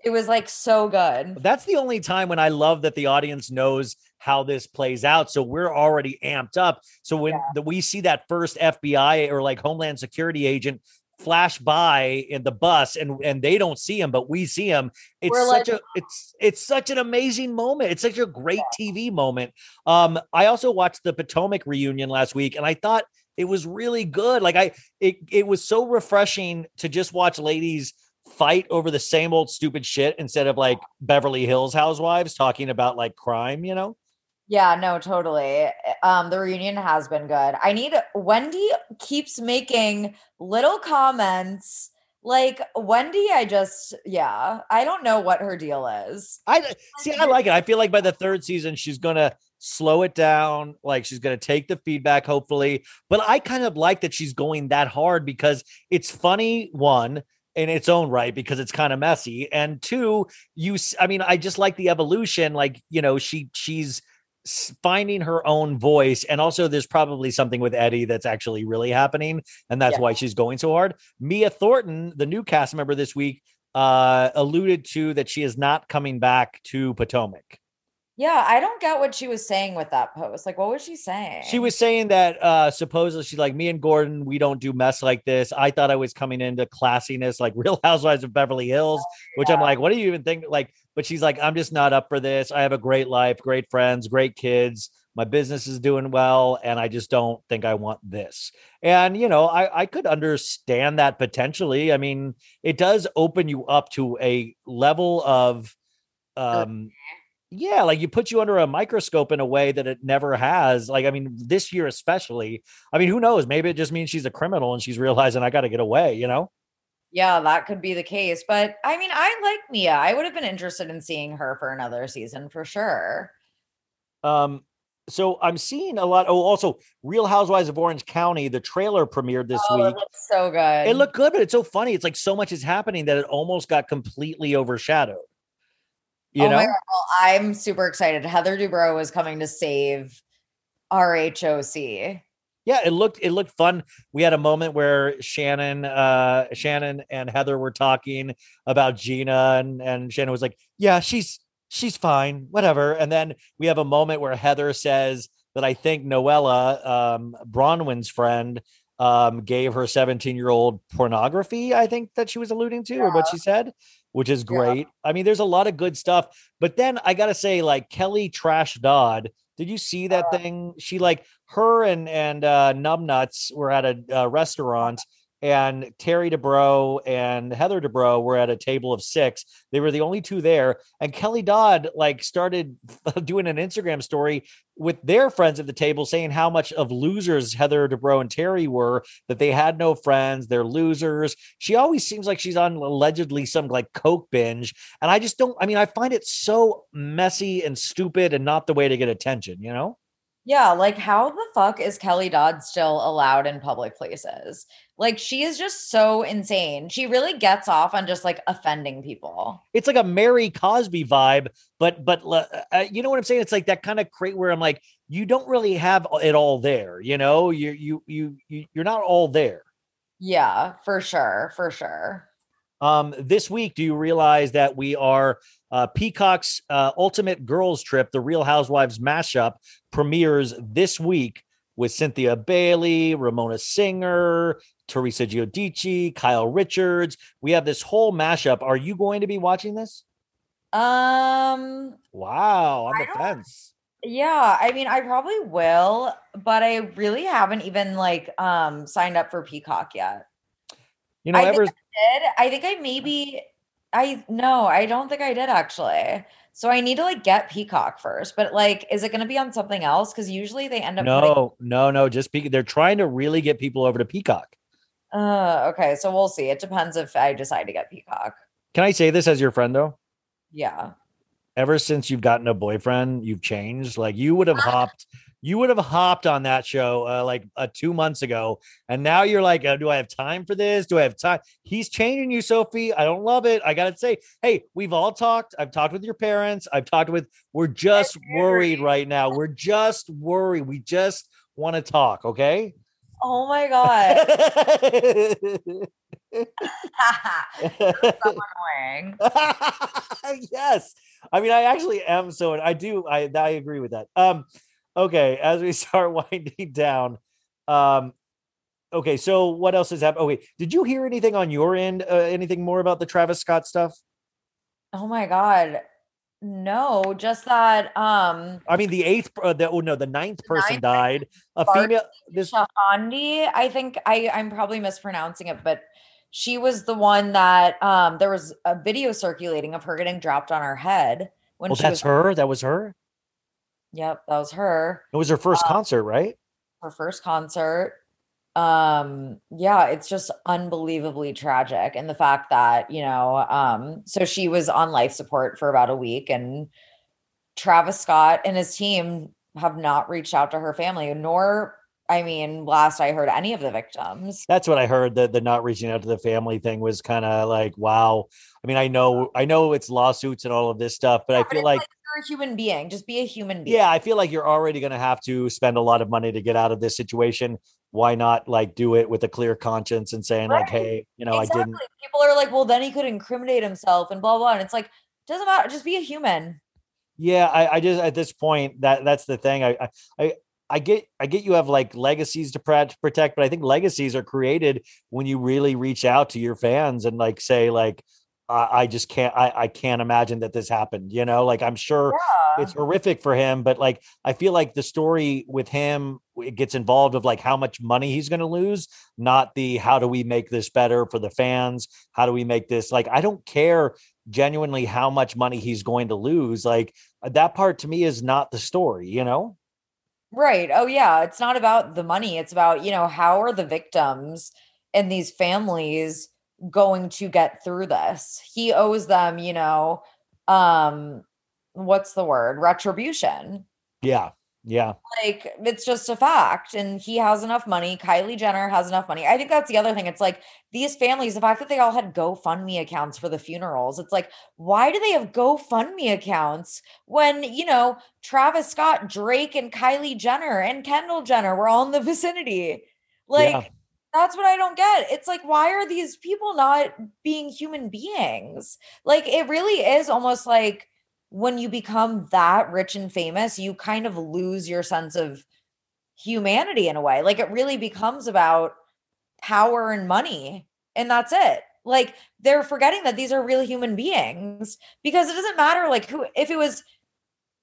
S4: it was like so good.
S3: That's the only time when I love that the audience knows how this plays out. So we're already amped up. So when yeah. the, we see that first FBI or like Homeland Security agent flash by in the bus and and they don't see him but we see him it's We're such like, a it's it's such an amazing moment it's such a great yeah. tv moment um i also watched the potomac reunion last week and i thought it was really good like i it it was so refreshing to just watch ladies fight over the same old stupid shit instead of like beverly hills housewives talking about like crime you know
S4: yeah, no, totally. Um, the reunion has been good. I need Wendy keeps making little comments. Like Wendy, I just yeah, I don't know what her deal is.
S3: I see. I like it. I feel like by the third season, she's gonna slow it down. Like she's going to take the feedback, hopefully. But I kind of like that she's going that hard because it's funny, one, in its own right, because it's kind of messy. And two, you, I mean, I just like the evolution. Like, you know, she, she's, finding her own voice and also there's probably something with eddie that's actually really happening and that's yeah. why she's going so hard mia thornton the new cast member this week uh alluded to that she is not coming back to potomac
S4: yeah, I don't get what she was saying with that post. Like, what was she saying?
S3: She was saying that uh supposedly she's like, me and Gordon, we don't do mess like this. I thought I was coming into classiness, like Real Housewives of Beverly Hills, oh, yeah. which I'm like, what do you even think? Like, but she's like, I'm just not up for this. I have a great life, great friends, great kids. My business is doing well, and I just don't think I want this. And, you know, I, I could understand that potentially. I mean, it does open you up to a level of, um, yeah, like you put you under a microscope in a way that it never has. Like, I mean, this year especially, I mean, who knows? Maybe it just means she's a criminal and she's realizing I got to get away, you know?
S4: Yeah, that could be the case. But I mean, I like Mia. I would have been interested in seeing her for another season for sure.
S3: Um, so I'm seeing a lot. Oh, also Real Housewives of Orange County, the trailer premiered this oh, week.
S4: so good.
S3: It looked good, but it's so funny. It's like so much is happening that it almost got completely overshadowed.
S4: You oh know, I'm super excited. Heather Dubrow is coming to save RHOC
S3: yeah, it looked it looked fun. We had a moment where Shannon, uh, Shannon and Heather were talking about Gina, and and Shannon was like, "Yeah, she's she's fine, whatever." And then we have a moment where Heather says that I think Noella, um, Bronwyn's friend, um, gave her 17 year old pornography. I think that she was alluding to, yeah. or what she said, which is great. Yeah. I mean, there's a lot of good stuff. But then I gotta say, like Kelly Trash Dodd did you see that uh, thing? She like her and and uh, nuts were at a uh, restaurant and Terry Dubrow and Heather Dubrow were at a table of six. They were the only two there. And Kelly Dodd like started doing an Instagram story with their friends at the table saying how much of losers Heather Dubrow and Terry were, that they had no friends, they're losers. She always seems like she's on allegedly some like coke binge. And I just don't, I mean, I find it so messy and stupid and not the way to get attention, you know?
S4: Yeah, like how the fuck is Kelly Dodd still allowed in public places? Like she is just so insane. She really gets off on just like offending people.
S3: It's like a Mary Cosby vibe, but but uh, uh, you know what I'm saying? It's like that kind of crate where I'm like, you don't really have it all there. You know, you you you, you you're not all there.
S4: Yeah, for sure, for sure.
S3: Um, this week, do you realize that we are uh, Peacock's uh, Ultimate Girls Trip, the Real Housewives mashup, premieres this week with Cynthia Bailey, Ramona Singer, Teresa Giudice, Kyle Richards. We have this whole mashup. Are you going to be watching this?
S4: Um.
S3: Wow, on the fence.
S4: Yeah, I mean, I probably will, but I really haven't even like um signed up for Peacock yet.
S3: You know, I ever think
S4: I, did. I think I maybe I no, I don't think I did actually. So I need to like get Peacock first, but like, is it going to be on something else? Because usually they end up.
S3: No, putting- no, no. Just Peacock. They're trying to really get people over to Peacock.
S4: Uh, okay, so we'll see. It depends if I decide to get Peacock.
S3: Can I say this as your friend though?
S4: Yeah.
S3: Ever since you've gotten a boyfriend, you've changed. Like you would have ah. hopped you would have hopped on that show uh, like uh, two months ago, and now you're like, oh, do I have time for this? Do I have time? He's changing you, Sophie. I don't love it. I gotta say, hey, we've all talked. I've talked with your parents. I've talked with. We're just worried right now. We're just worried. We just want to talk. Okay.
S4: Oh my god.
S3: yes. I mean, I actually am. So I do. I I agree with that. Um okay, as we start winding down, um, okay, so what else has happened? Okay, did you hear anything on your end? Uh, anything more about the Travis Scott stuff?
S4: Oh my god, no, just that. Um,
S3: I mean, the eighth, uh, the oh no, the ninth the person ninth died.
S4: A female, this Shahandi, I think I I'm probably mispronouncing it, but she was the one that um there was a video circulating of her getting dropped on her head
S3: when well, oh, she that's was- her. That was her.
S4: Yep, that was her.
S3: It was her first um, concert, right?
S4: Her first concert. Um, yeah, it's just unbelievably tragic. And the fact that, you know, um, so she was on life support for about a week and Travis Scott and his team have not reached out to her family, nor I mean, last I heard any of the victims.
S3: That's what I heard. That the not reaching out to the family thing was kind of like, wow. I mean, I know, I know it's lawsuits and all of this stuff, but yeah, I feel but like
S4: you're a human being. Just be a human being.
S3: Yeah, I feel like you're already going to have to spend a lot of money to get out of this situation. Why not like do it with a clear conscience and saying right. like, hey, you know, exactly. I didn't.
S4: People are like, well, then he could incriminate himself and blah blah. And it's like, doesn't matter. Just be a human.
S3: Yeah, I, I just at this point that that's the thing. I I I get I get you have like legacies to protect, but I think legacies are created when you really reach out to your fans and like say like I, I just can't I, I can't imagine that this happened. You know, like I'm sure yeah. it's horrific for him, but like I feel like the story with him it gets involved of like how much money he's gonna lose, not the how do we make this better for the fans, how do we make this like I don't care genuinely how much money he's going to lose. Like uh, that part to me is not the story, you know?
S4: Right. Oh, yeah. It's not about the money. It's about, you know, how are the victims and these families going to get through this. He owes them, you know, um what's the word? retribution.
S3: Yeah. Yeah.
S4: Like it's just a fact. And he has enough money. Kylie Jenner has enough money. I think that's the other thing. It's like these families, the fact that they all had GoFundMe accounts for the funerals, it's like, why do they have GoFundMe accounts when, you know, Travis Scott, Drake, and Kylie Jenner and Kendall Jenner were all in the vicinity? Like, yeah. That's what I don't get. It's like, why are these people not being human beings? Like, it really is almost like when you become that rich and famous, you kind of lose your sense of humanity in a way. Like, it really becomes about power and money, and that's it. Like, they're forgetting that these are real human beings because it doesn't matter, like, who, if it was,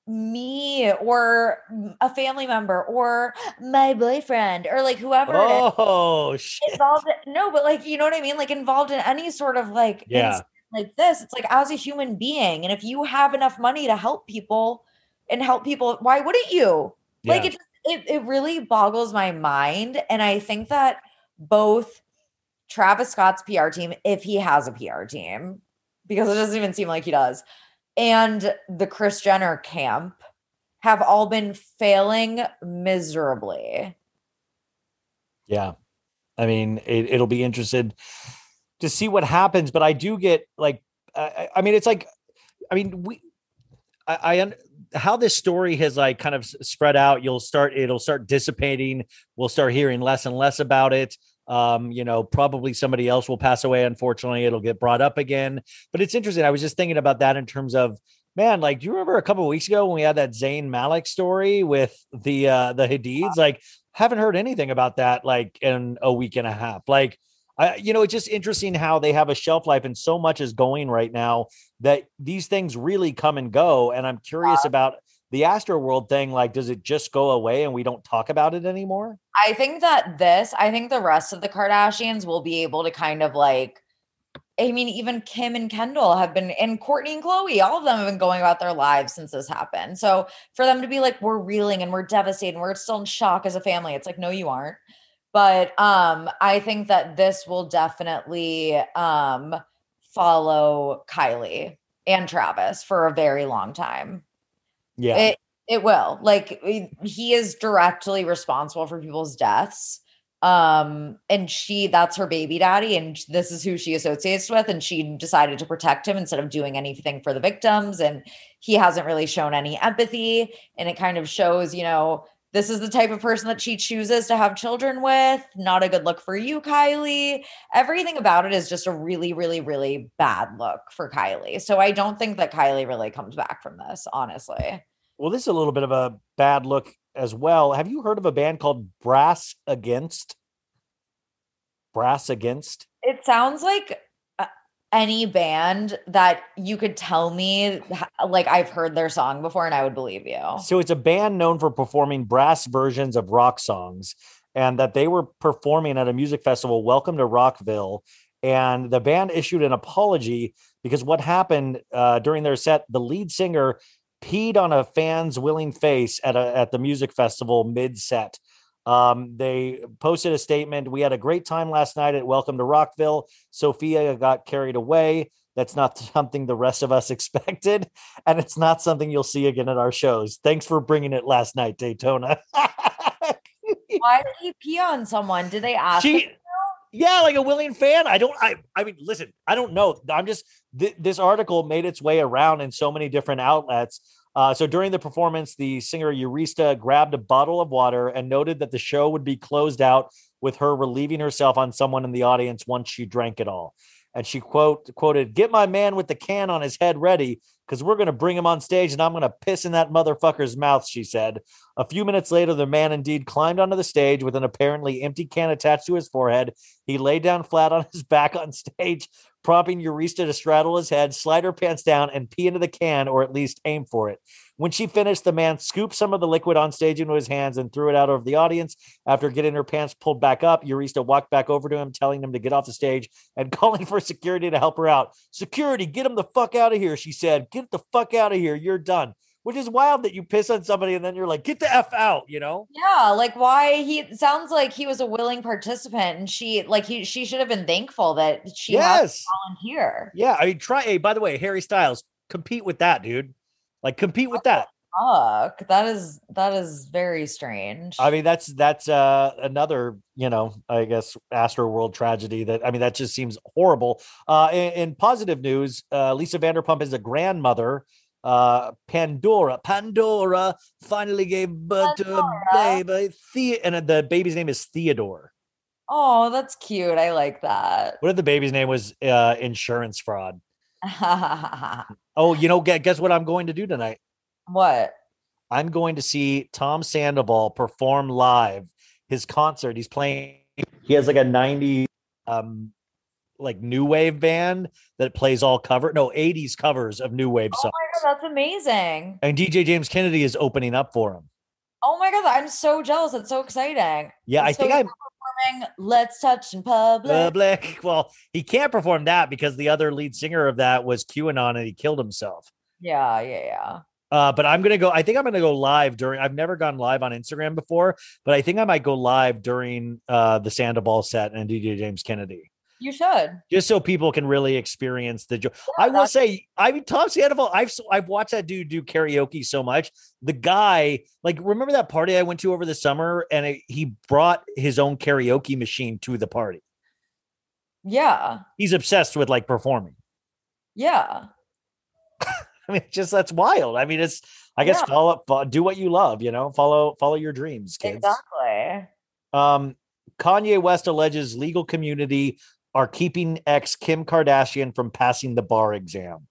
S4: me or a family member or my boyfriend or like whoever
S3: oh, shit.
S4: involved no but like you know what i mean like involved in any sort of like yeah like this it's like as a human being and if you have enough money to help people and help people why wouldn't you yeah. like it, it it really boggles my mind and i think that both travis scott's pr team if he has a pr team because it doesn't even seem like he does and the Kris Jenner camp have all been failing miserably.
S3: Yeah. I mean, it, will be interested to see what happens, but I do get like, I, I mean, it's like, I mean, we, I, I, how this story has like kind of spread out, you'll start, it'll start dissipating. We'll start hearing less and less about it um, you know, probably somebody else will pass away. Unfortunately, it'll get brought up again. But it's interesting. I was just thinking about that in terms of man, like, do you remember a couple weeks ago when we had that Zayn Malik story with the uh the Hadids? Like, haven't heard anything about that like in a week and a half. Like, I, you know, it's just interesting how they have a shelf life and so much is going right now that these things really come and go. And I'm curious about the Astroworld thing, like, does it just go away and we don't talk about it anymore?
S4: I think that this, I think the rest of the Kardashians will be able to kind of like, I mean, even Kim and Kendall have been, and Kourtney and Khloé, all of them have been going about their lives since this happened. So for them to be like, we're reeling and we're devastated and we're still in shock as a family, it's like, no, you aren't. But um, I think that this will definitely um, follow Kylie and Travis for a very long time. Yeah. It, it will. Like he is directly responsible for people's deaths. Um, and she, that's her baby daddy, and this is who she associates with. And she decided to protect him instead of doing anything for the victims. And he hasn't really shown any empathy. And it kind of shows, you know, this is the type of person that she chooses to have children with. Not a good look for you, Kylie. Everything about it is just a really, really, really bad look for Kylie. So I don't think that Kylie really comes back from this, honestly.
S3: Well, this is a little bit of a bad look as well. Have you heard of a band called Brass Against? Brass Against?
S4: It sounds like any band that you could tell me like I've heard their song before and I would believe you.
S3: So it's a band known for performing brass versions of rock songs and that they were performing at a music festival Welcome to Rockville and the band issued an apology because what happened uh, during their set the lead singer peed on a fan's willing face at a at the music festival mid set um, they posted a statement. We had a great time last night at Welcome to Rockville. Sophia got carried away. That's not something the rest of us expected, and it's not something you'll see again at our shows. Thanks for bringing it last night, Daytona.
S4: Why do you pee on someone? Did they ask?
S3: She, yeah, like a willing fan. I don't. I. I mean, listen. I don't know. I'm just. Th- this article made its way around in so many different outlets. Uh, so during the performance, the singer Urista grabbed a bottle of water and noted that the show would be closed out with her relieving herself on someone in the audience once she drank it all. And she quote quoted, "Get my man with the can on his head ready, because we're gonna bring him on stage and I'm gonna piss in that motherfucker's mouth." She said. A few minutes later, the man indeed climbed onto the stage with an apparently empty can attached to his forehead. He lay down flat on his back on stage, prompting Urista to straddle his head, slide her pants down, and pee into the can, or at least aim for it. When she finished, the man scooped some of the liquid on stage into his hands and threw it out over the audience. After getting her pants pulled back up, Urista walked back over to him, telling him to get off the stage and calling for security to help her out. Security, get him the fuck out of here, she said. Get the fuck out of here. You're done which is wild that you piss on somebody and then you're like, get the F out, you know?
S4: Yeah. Like why he sounds like he was a willing participant and she like he she should have been thankful that she yes. volunteer.
S3: Yeah. I mean, try hey, by the way, Harry Styles, compete with that, dude. Like compete with that.
S4: Oh, fuck. That is that is very strange.
S3: I mean, that's that's uh another, you know, I guess Astroworld tragedy that I mean that just seems horrible. Uh in, in positive news, uh Lisa Vanderpump is a grandmother uh, Pandora. Pandora finally gave birth Pandora. to a baby, the- and the baby's name is Theodore.
S4: Oh, that's cute. I like that.
S3: What if the baby's name was uh, insurance fraud? oh, you know, guess what I'm going to do tonight?
S4: What?
S3: I'm going to see Tom Sandoval perform live his concert. He's playing. He has like a 90 um, like new wave band that plays all cover no 80s covers of new wave oh songs. Oh
S4: God, that's amazing.
S3: And DJ James Kennedy is opening up for him.
S4: Oh my god, I'm so jealous. That's so exciting.
S3: Yeah, I
S4: so
S3: think I'm
S4: performing Let's Touch in Public. Public.
S3: Well, he can't perform that because the other lead singer of that was QAnon and he killed himself.
S4: Yeah, yeah, yeah.
S3: Uh, but I'm gonna go. I think I'm gonna go live during. I've never gone live on Instagram before, but I think I might go live during uh, the Sandoval set and DJ James Kennedy.
S4: You should.
S3: Just so people can really experience the joy. Yeah, I will say, I mean, Tom Sandoval, I've I've watched that dude do karaoke so much. The guy, like, remember that party I went to over the summer, and it, he brought his own karaoke machine to the party.
S4: Yeah.
S3: He's obsessed with like performing.
S4: Yeah.
S3: I mean, just that's wild. I mean, it's I guess yeah. follow do what you love, you know, follow follow your dreams, kids.
S4: Exactly.
S3: Um, Kanye West alleges legal community are keeping ex Kim Kardashian from passing the bar exam.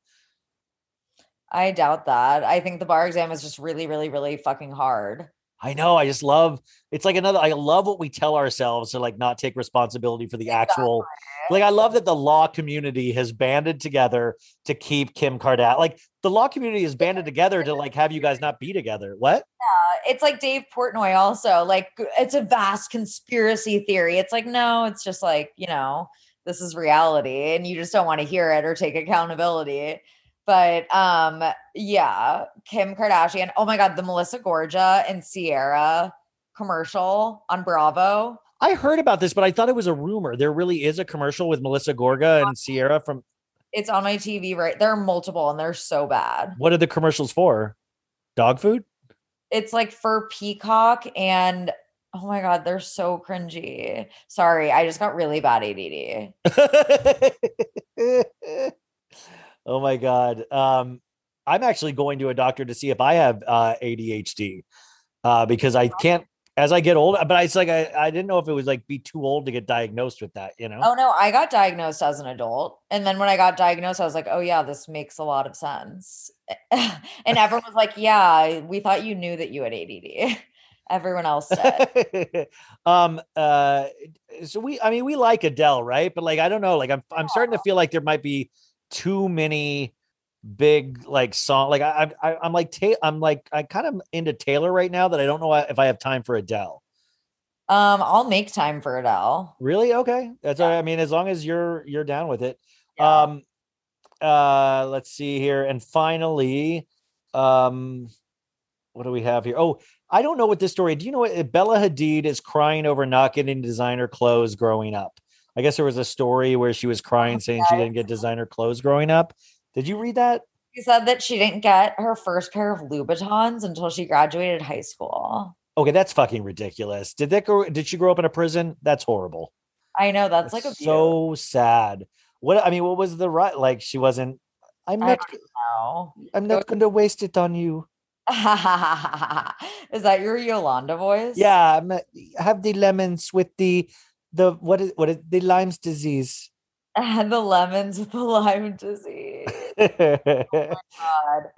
S4: I doubt that. I think the bar exam is just really, really, really fucking hard.
S3: I know. I just love it's like another I love what we tell ourselves to like not take responsibility for the exactly. actual like I love that the law community has banded together to keep Kim Kardashian. Like the law community is banded together to like have you guys not be together. What?
S4: Yeah, it's like Dave Portnoy also. Like it's a vast conspiracy theory. It's like no, it's just like, you know, this is reality and you just don't want to hear it or take accountability but um yeah kim kardashian oh my god the melissa gorga and Ciara commercial on bravo
S3: i heard about this but i thought it was a rumor there really is a commercial with melissa gorga and Ciara from
S4: it's on my tv right there are multiple and they're so bad
S3: what are the commercials for dog food
S4: it's like for peacock and Oh my God, they're so cringy. Sorry, I just got really bad ADD.
S3: oh my God. Um, I'm actually going to a doctor to see if I have uh, ADHD uh, because I can't. As I get older. but it's like I, I didn't know if it was like be too old to get diagnosed with that, you know?
S4: Oh no, I got diagnosed as an adult. And then when I got diagnosed, I was like, oh yeah, this makes a lot of sense. and everyone was like, yeah, we thought you knew that you had ADD everyone else said.
S3: um uh so we I mean we like Adele, right? But like I don't know, like I'm I'm starting to oh. feel like there might be too many big like song like I, I I'm like ta- I'm like I kind of into Taylor right now that I don't know if I have time for Adele.
S4: Um I'll make time for Adele.
S3: Really? Okay. That's yeah. all right. I mean as long as you're you're down with it. Yeah. Um uh let's see here and finally um what do we have here? Oh, I don't know what this story. Do you know what eh, Bella Hadid is crying over not getting designer clothes growing up? I guess there was a story where she was crying okay. saying she didn't get designer clothes growing up. Did you read that?
S4: She said that she didn't get her first pair of Louboutins until she graduated high school.
S3: Okay, that's fucking ridiculous. Did that did she grow up in a prison? That's horrible.
S4: I know that's, that's
S3: like so view. sad. What I mean, what was the right? Like she wasn't. I'm not. I am not going to waste it on you.
S4: is that your Yolanda voice?
S3: Yeah, I'm, have the lemons with the the what is what is the Lyme's disease?
S4: and the lemons with the Lyme disease oh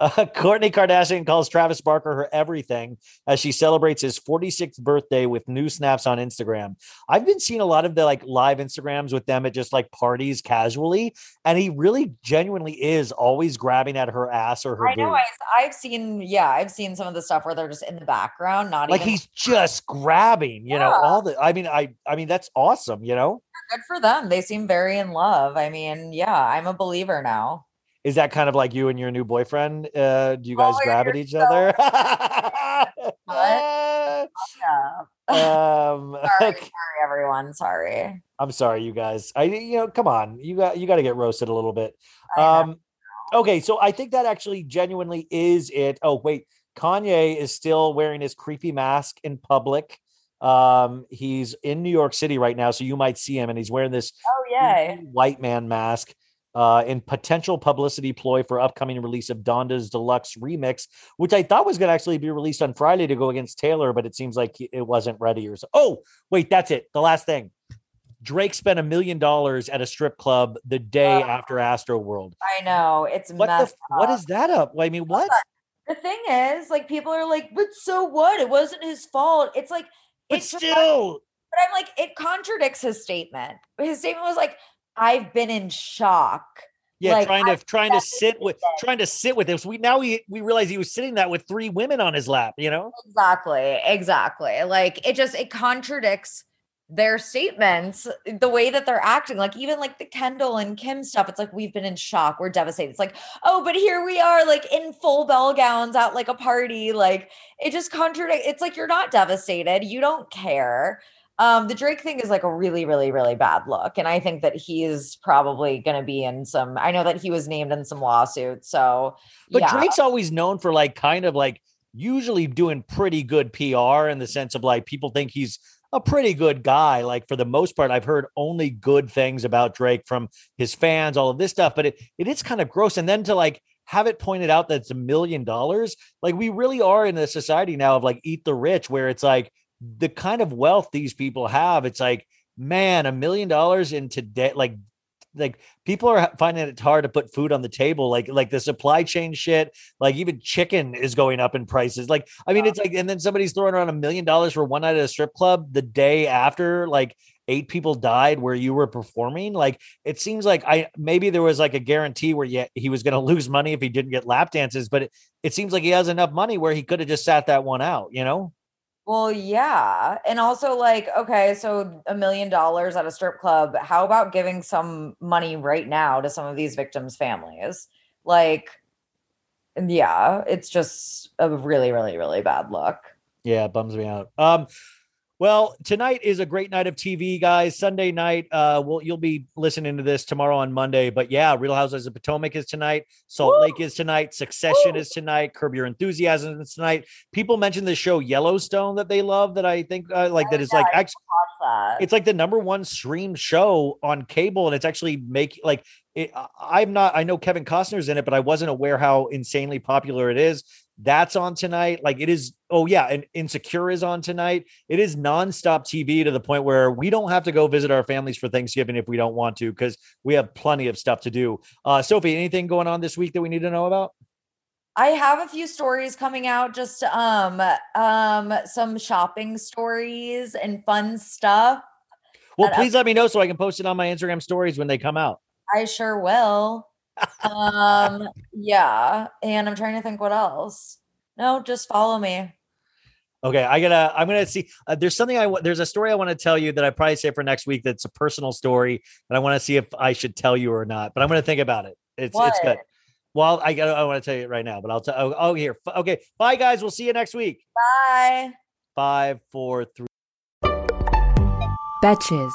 S3: uh, Kourtney Kardashian calls Travis Barker her everything as she celebrates his 46th birthday with new snaps on Instagram. I've been seeing a lot of the like live Instagrams with them at just like parties casually, and he really genuinely is always grabbing at her ass or her. I know.
S4: I, have seen, yeah, I've seen some of the stuff where they're just in the background, not
S3: like
S4: even-
S3: he's just grabbing. You yeah. know, all the. I mean, I, I mean, that's awesome. You know,
S4: good for them. They seem very in love. I mean, yeah, I'm a believer now
S3: is that kind of like you and your new boyfriend? Uh, do you guys oh, grab at each so other? Oh,
S4: yeah. Um, sorry, okay. sorry, everyone. Sorry.
S3: I'm sorry, you guys. I you know, come on, you got you got to get roasted a little bit. Um, okay, so I think that actually genuinely is it. Oh wait, Kanye is still wearing his creepy mask in public. Um, he's in New York City right now, so you might see him, and he's wearing this
S4: oh yeah
S3: white man mask uh, in potential publicity ploy for upcoming release of Donda's Deluxe Remix, which I thought was going to actually be released on Friday to go against Taylor, but it seems like it wasn't ready. Or so. oh, wait, that's it. The last thing. Drake spent a million dollars at a strip club the day after Astroworld.
S4: I know it's
S3: what
S4: the, up. what
S3: is that up? I mean, what?
S4: The thing is, like, people are like, but so what? It wasn't his fault. It's like,
S3: but it's still. Just,
S4: but I'm like, it contradicts his statement. His statement was like, I've been in shock.
S3: Yeah,
S4: like,
S3: trying to I've trying to sit with it. trying to sit with it. So we now we we realize he was sitting that with three women on his lap, you know?
S4: Exactly. Exactly. Like it just it contradicts their statements, the way that they're acting, like even like the Kendall and Kim stuff, it's like we've been in shock, we're devastated. It's like, oh, but here we are, like in full bell gowns at like a party. Like it just contradicts. It's like you're not devastated, you don't care. Um, the Drake thing is like a really, really, really bad look. And I think that he's probably going to be in some, I know that he was named in some lawsuits. So,
S3: but yeah. Drake's always known for like kind of like usually doing pretty good PR in the sense of like people think he's a pretty good guy. Like for the most part, I've heard only good things about Drake from his fans, all of this stuff, but it, it is kind of gross. And then to like, have it pointed out that it's a million dollars. Like we really are in a society now of like eat the rich, where it's like the kind of wealth these people have, it's like, man, a million dollars in today, like like people are finding it hard to put food on the table like like the supply chain shit like even chicken is going up in prices like i mean it's like and then somebody's throwing around a million dollars for one night at a strip club the day after like eight people died where you were performing like it seems like i maybe there was like a guarantee where yet he was going to lose money if he didn't get lap dances but it, it seems like he has enough money where he could have just sat that one out you know
S4: well, yeah. And also, like, okay, so a million dollars at a strip club. How about giving some money right now to some of these victims' families? Like, yeah, it's just a really, really, really bad look.
S3: Yeah, it bums me out. Um, well, tonight is a great night of TV, guys. Sunday night, uh, well, you'll be listening to this tomorrow on Monday, but yeah, Real Housewives of Potomac is tonight, Salt Woo! Lake is tonight, Succession Woo! is tonight, Curb Your Enthusiasm is tonight. People mentioned the show Yellowstone that they love, that I think uh, like that oh, is like actually, it's like the number one stream show on cable, and it's actually make like it, I'm not. I know Kevin Costner's in it, but I wasn't aware how insanely popular it is. That's on tonight. Like it is. Oh yeah, and Insecure is on tonight. It is nonstop TV to the point where we don't have to go visit our families for Thanksgiving if we don't want to because we have plenty of stuff to do. Uh, Sophie, anything going on this week that we need to know about?
S4: I have a few stories coming out, just um, um, some shopping stories and fun stuff.
S3: Well, please let me know so I can post it on my Instagram stories when they come out.
S4: I sure will um, yeah, and I'm trying to think what else. No, just follow me.
S3: Okay, I gotta. I'm gonna see. Uh, there's something I. There's a story I want to tell you that I probably say for next week. That's a personal story, and I want to see if I should tell you or not. But I'm gonna think about it. It's what? it's good. Well, I got. I want to tell you right now, but I'll tell. Oh, oh, here. Okay. Bye, guys. We'll see you next week. Bye. Five, four, three. Betches.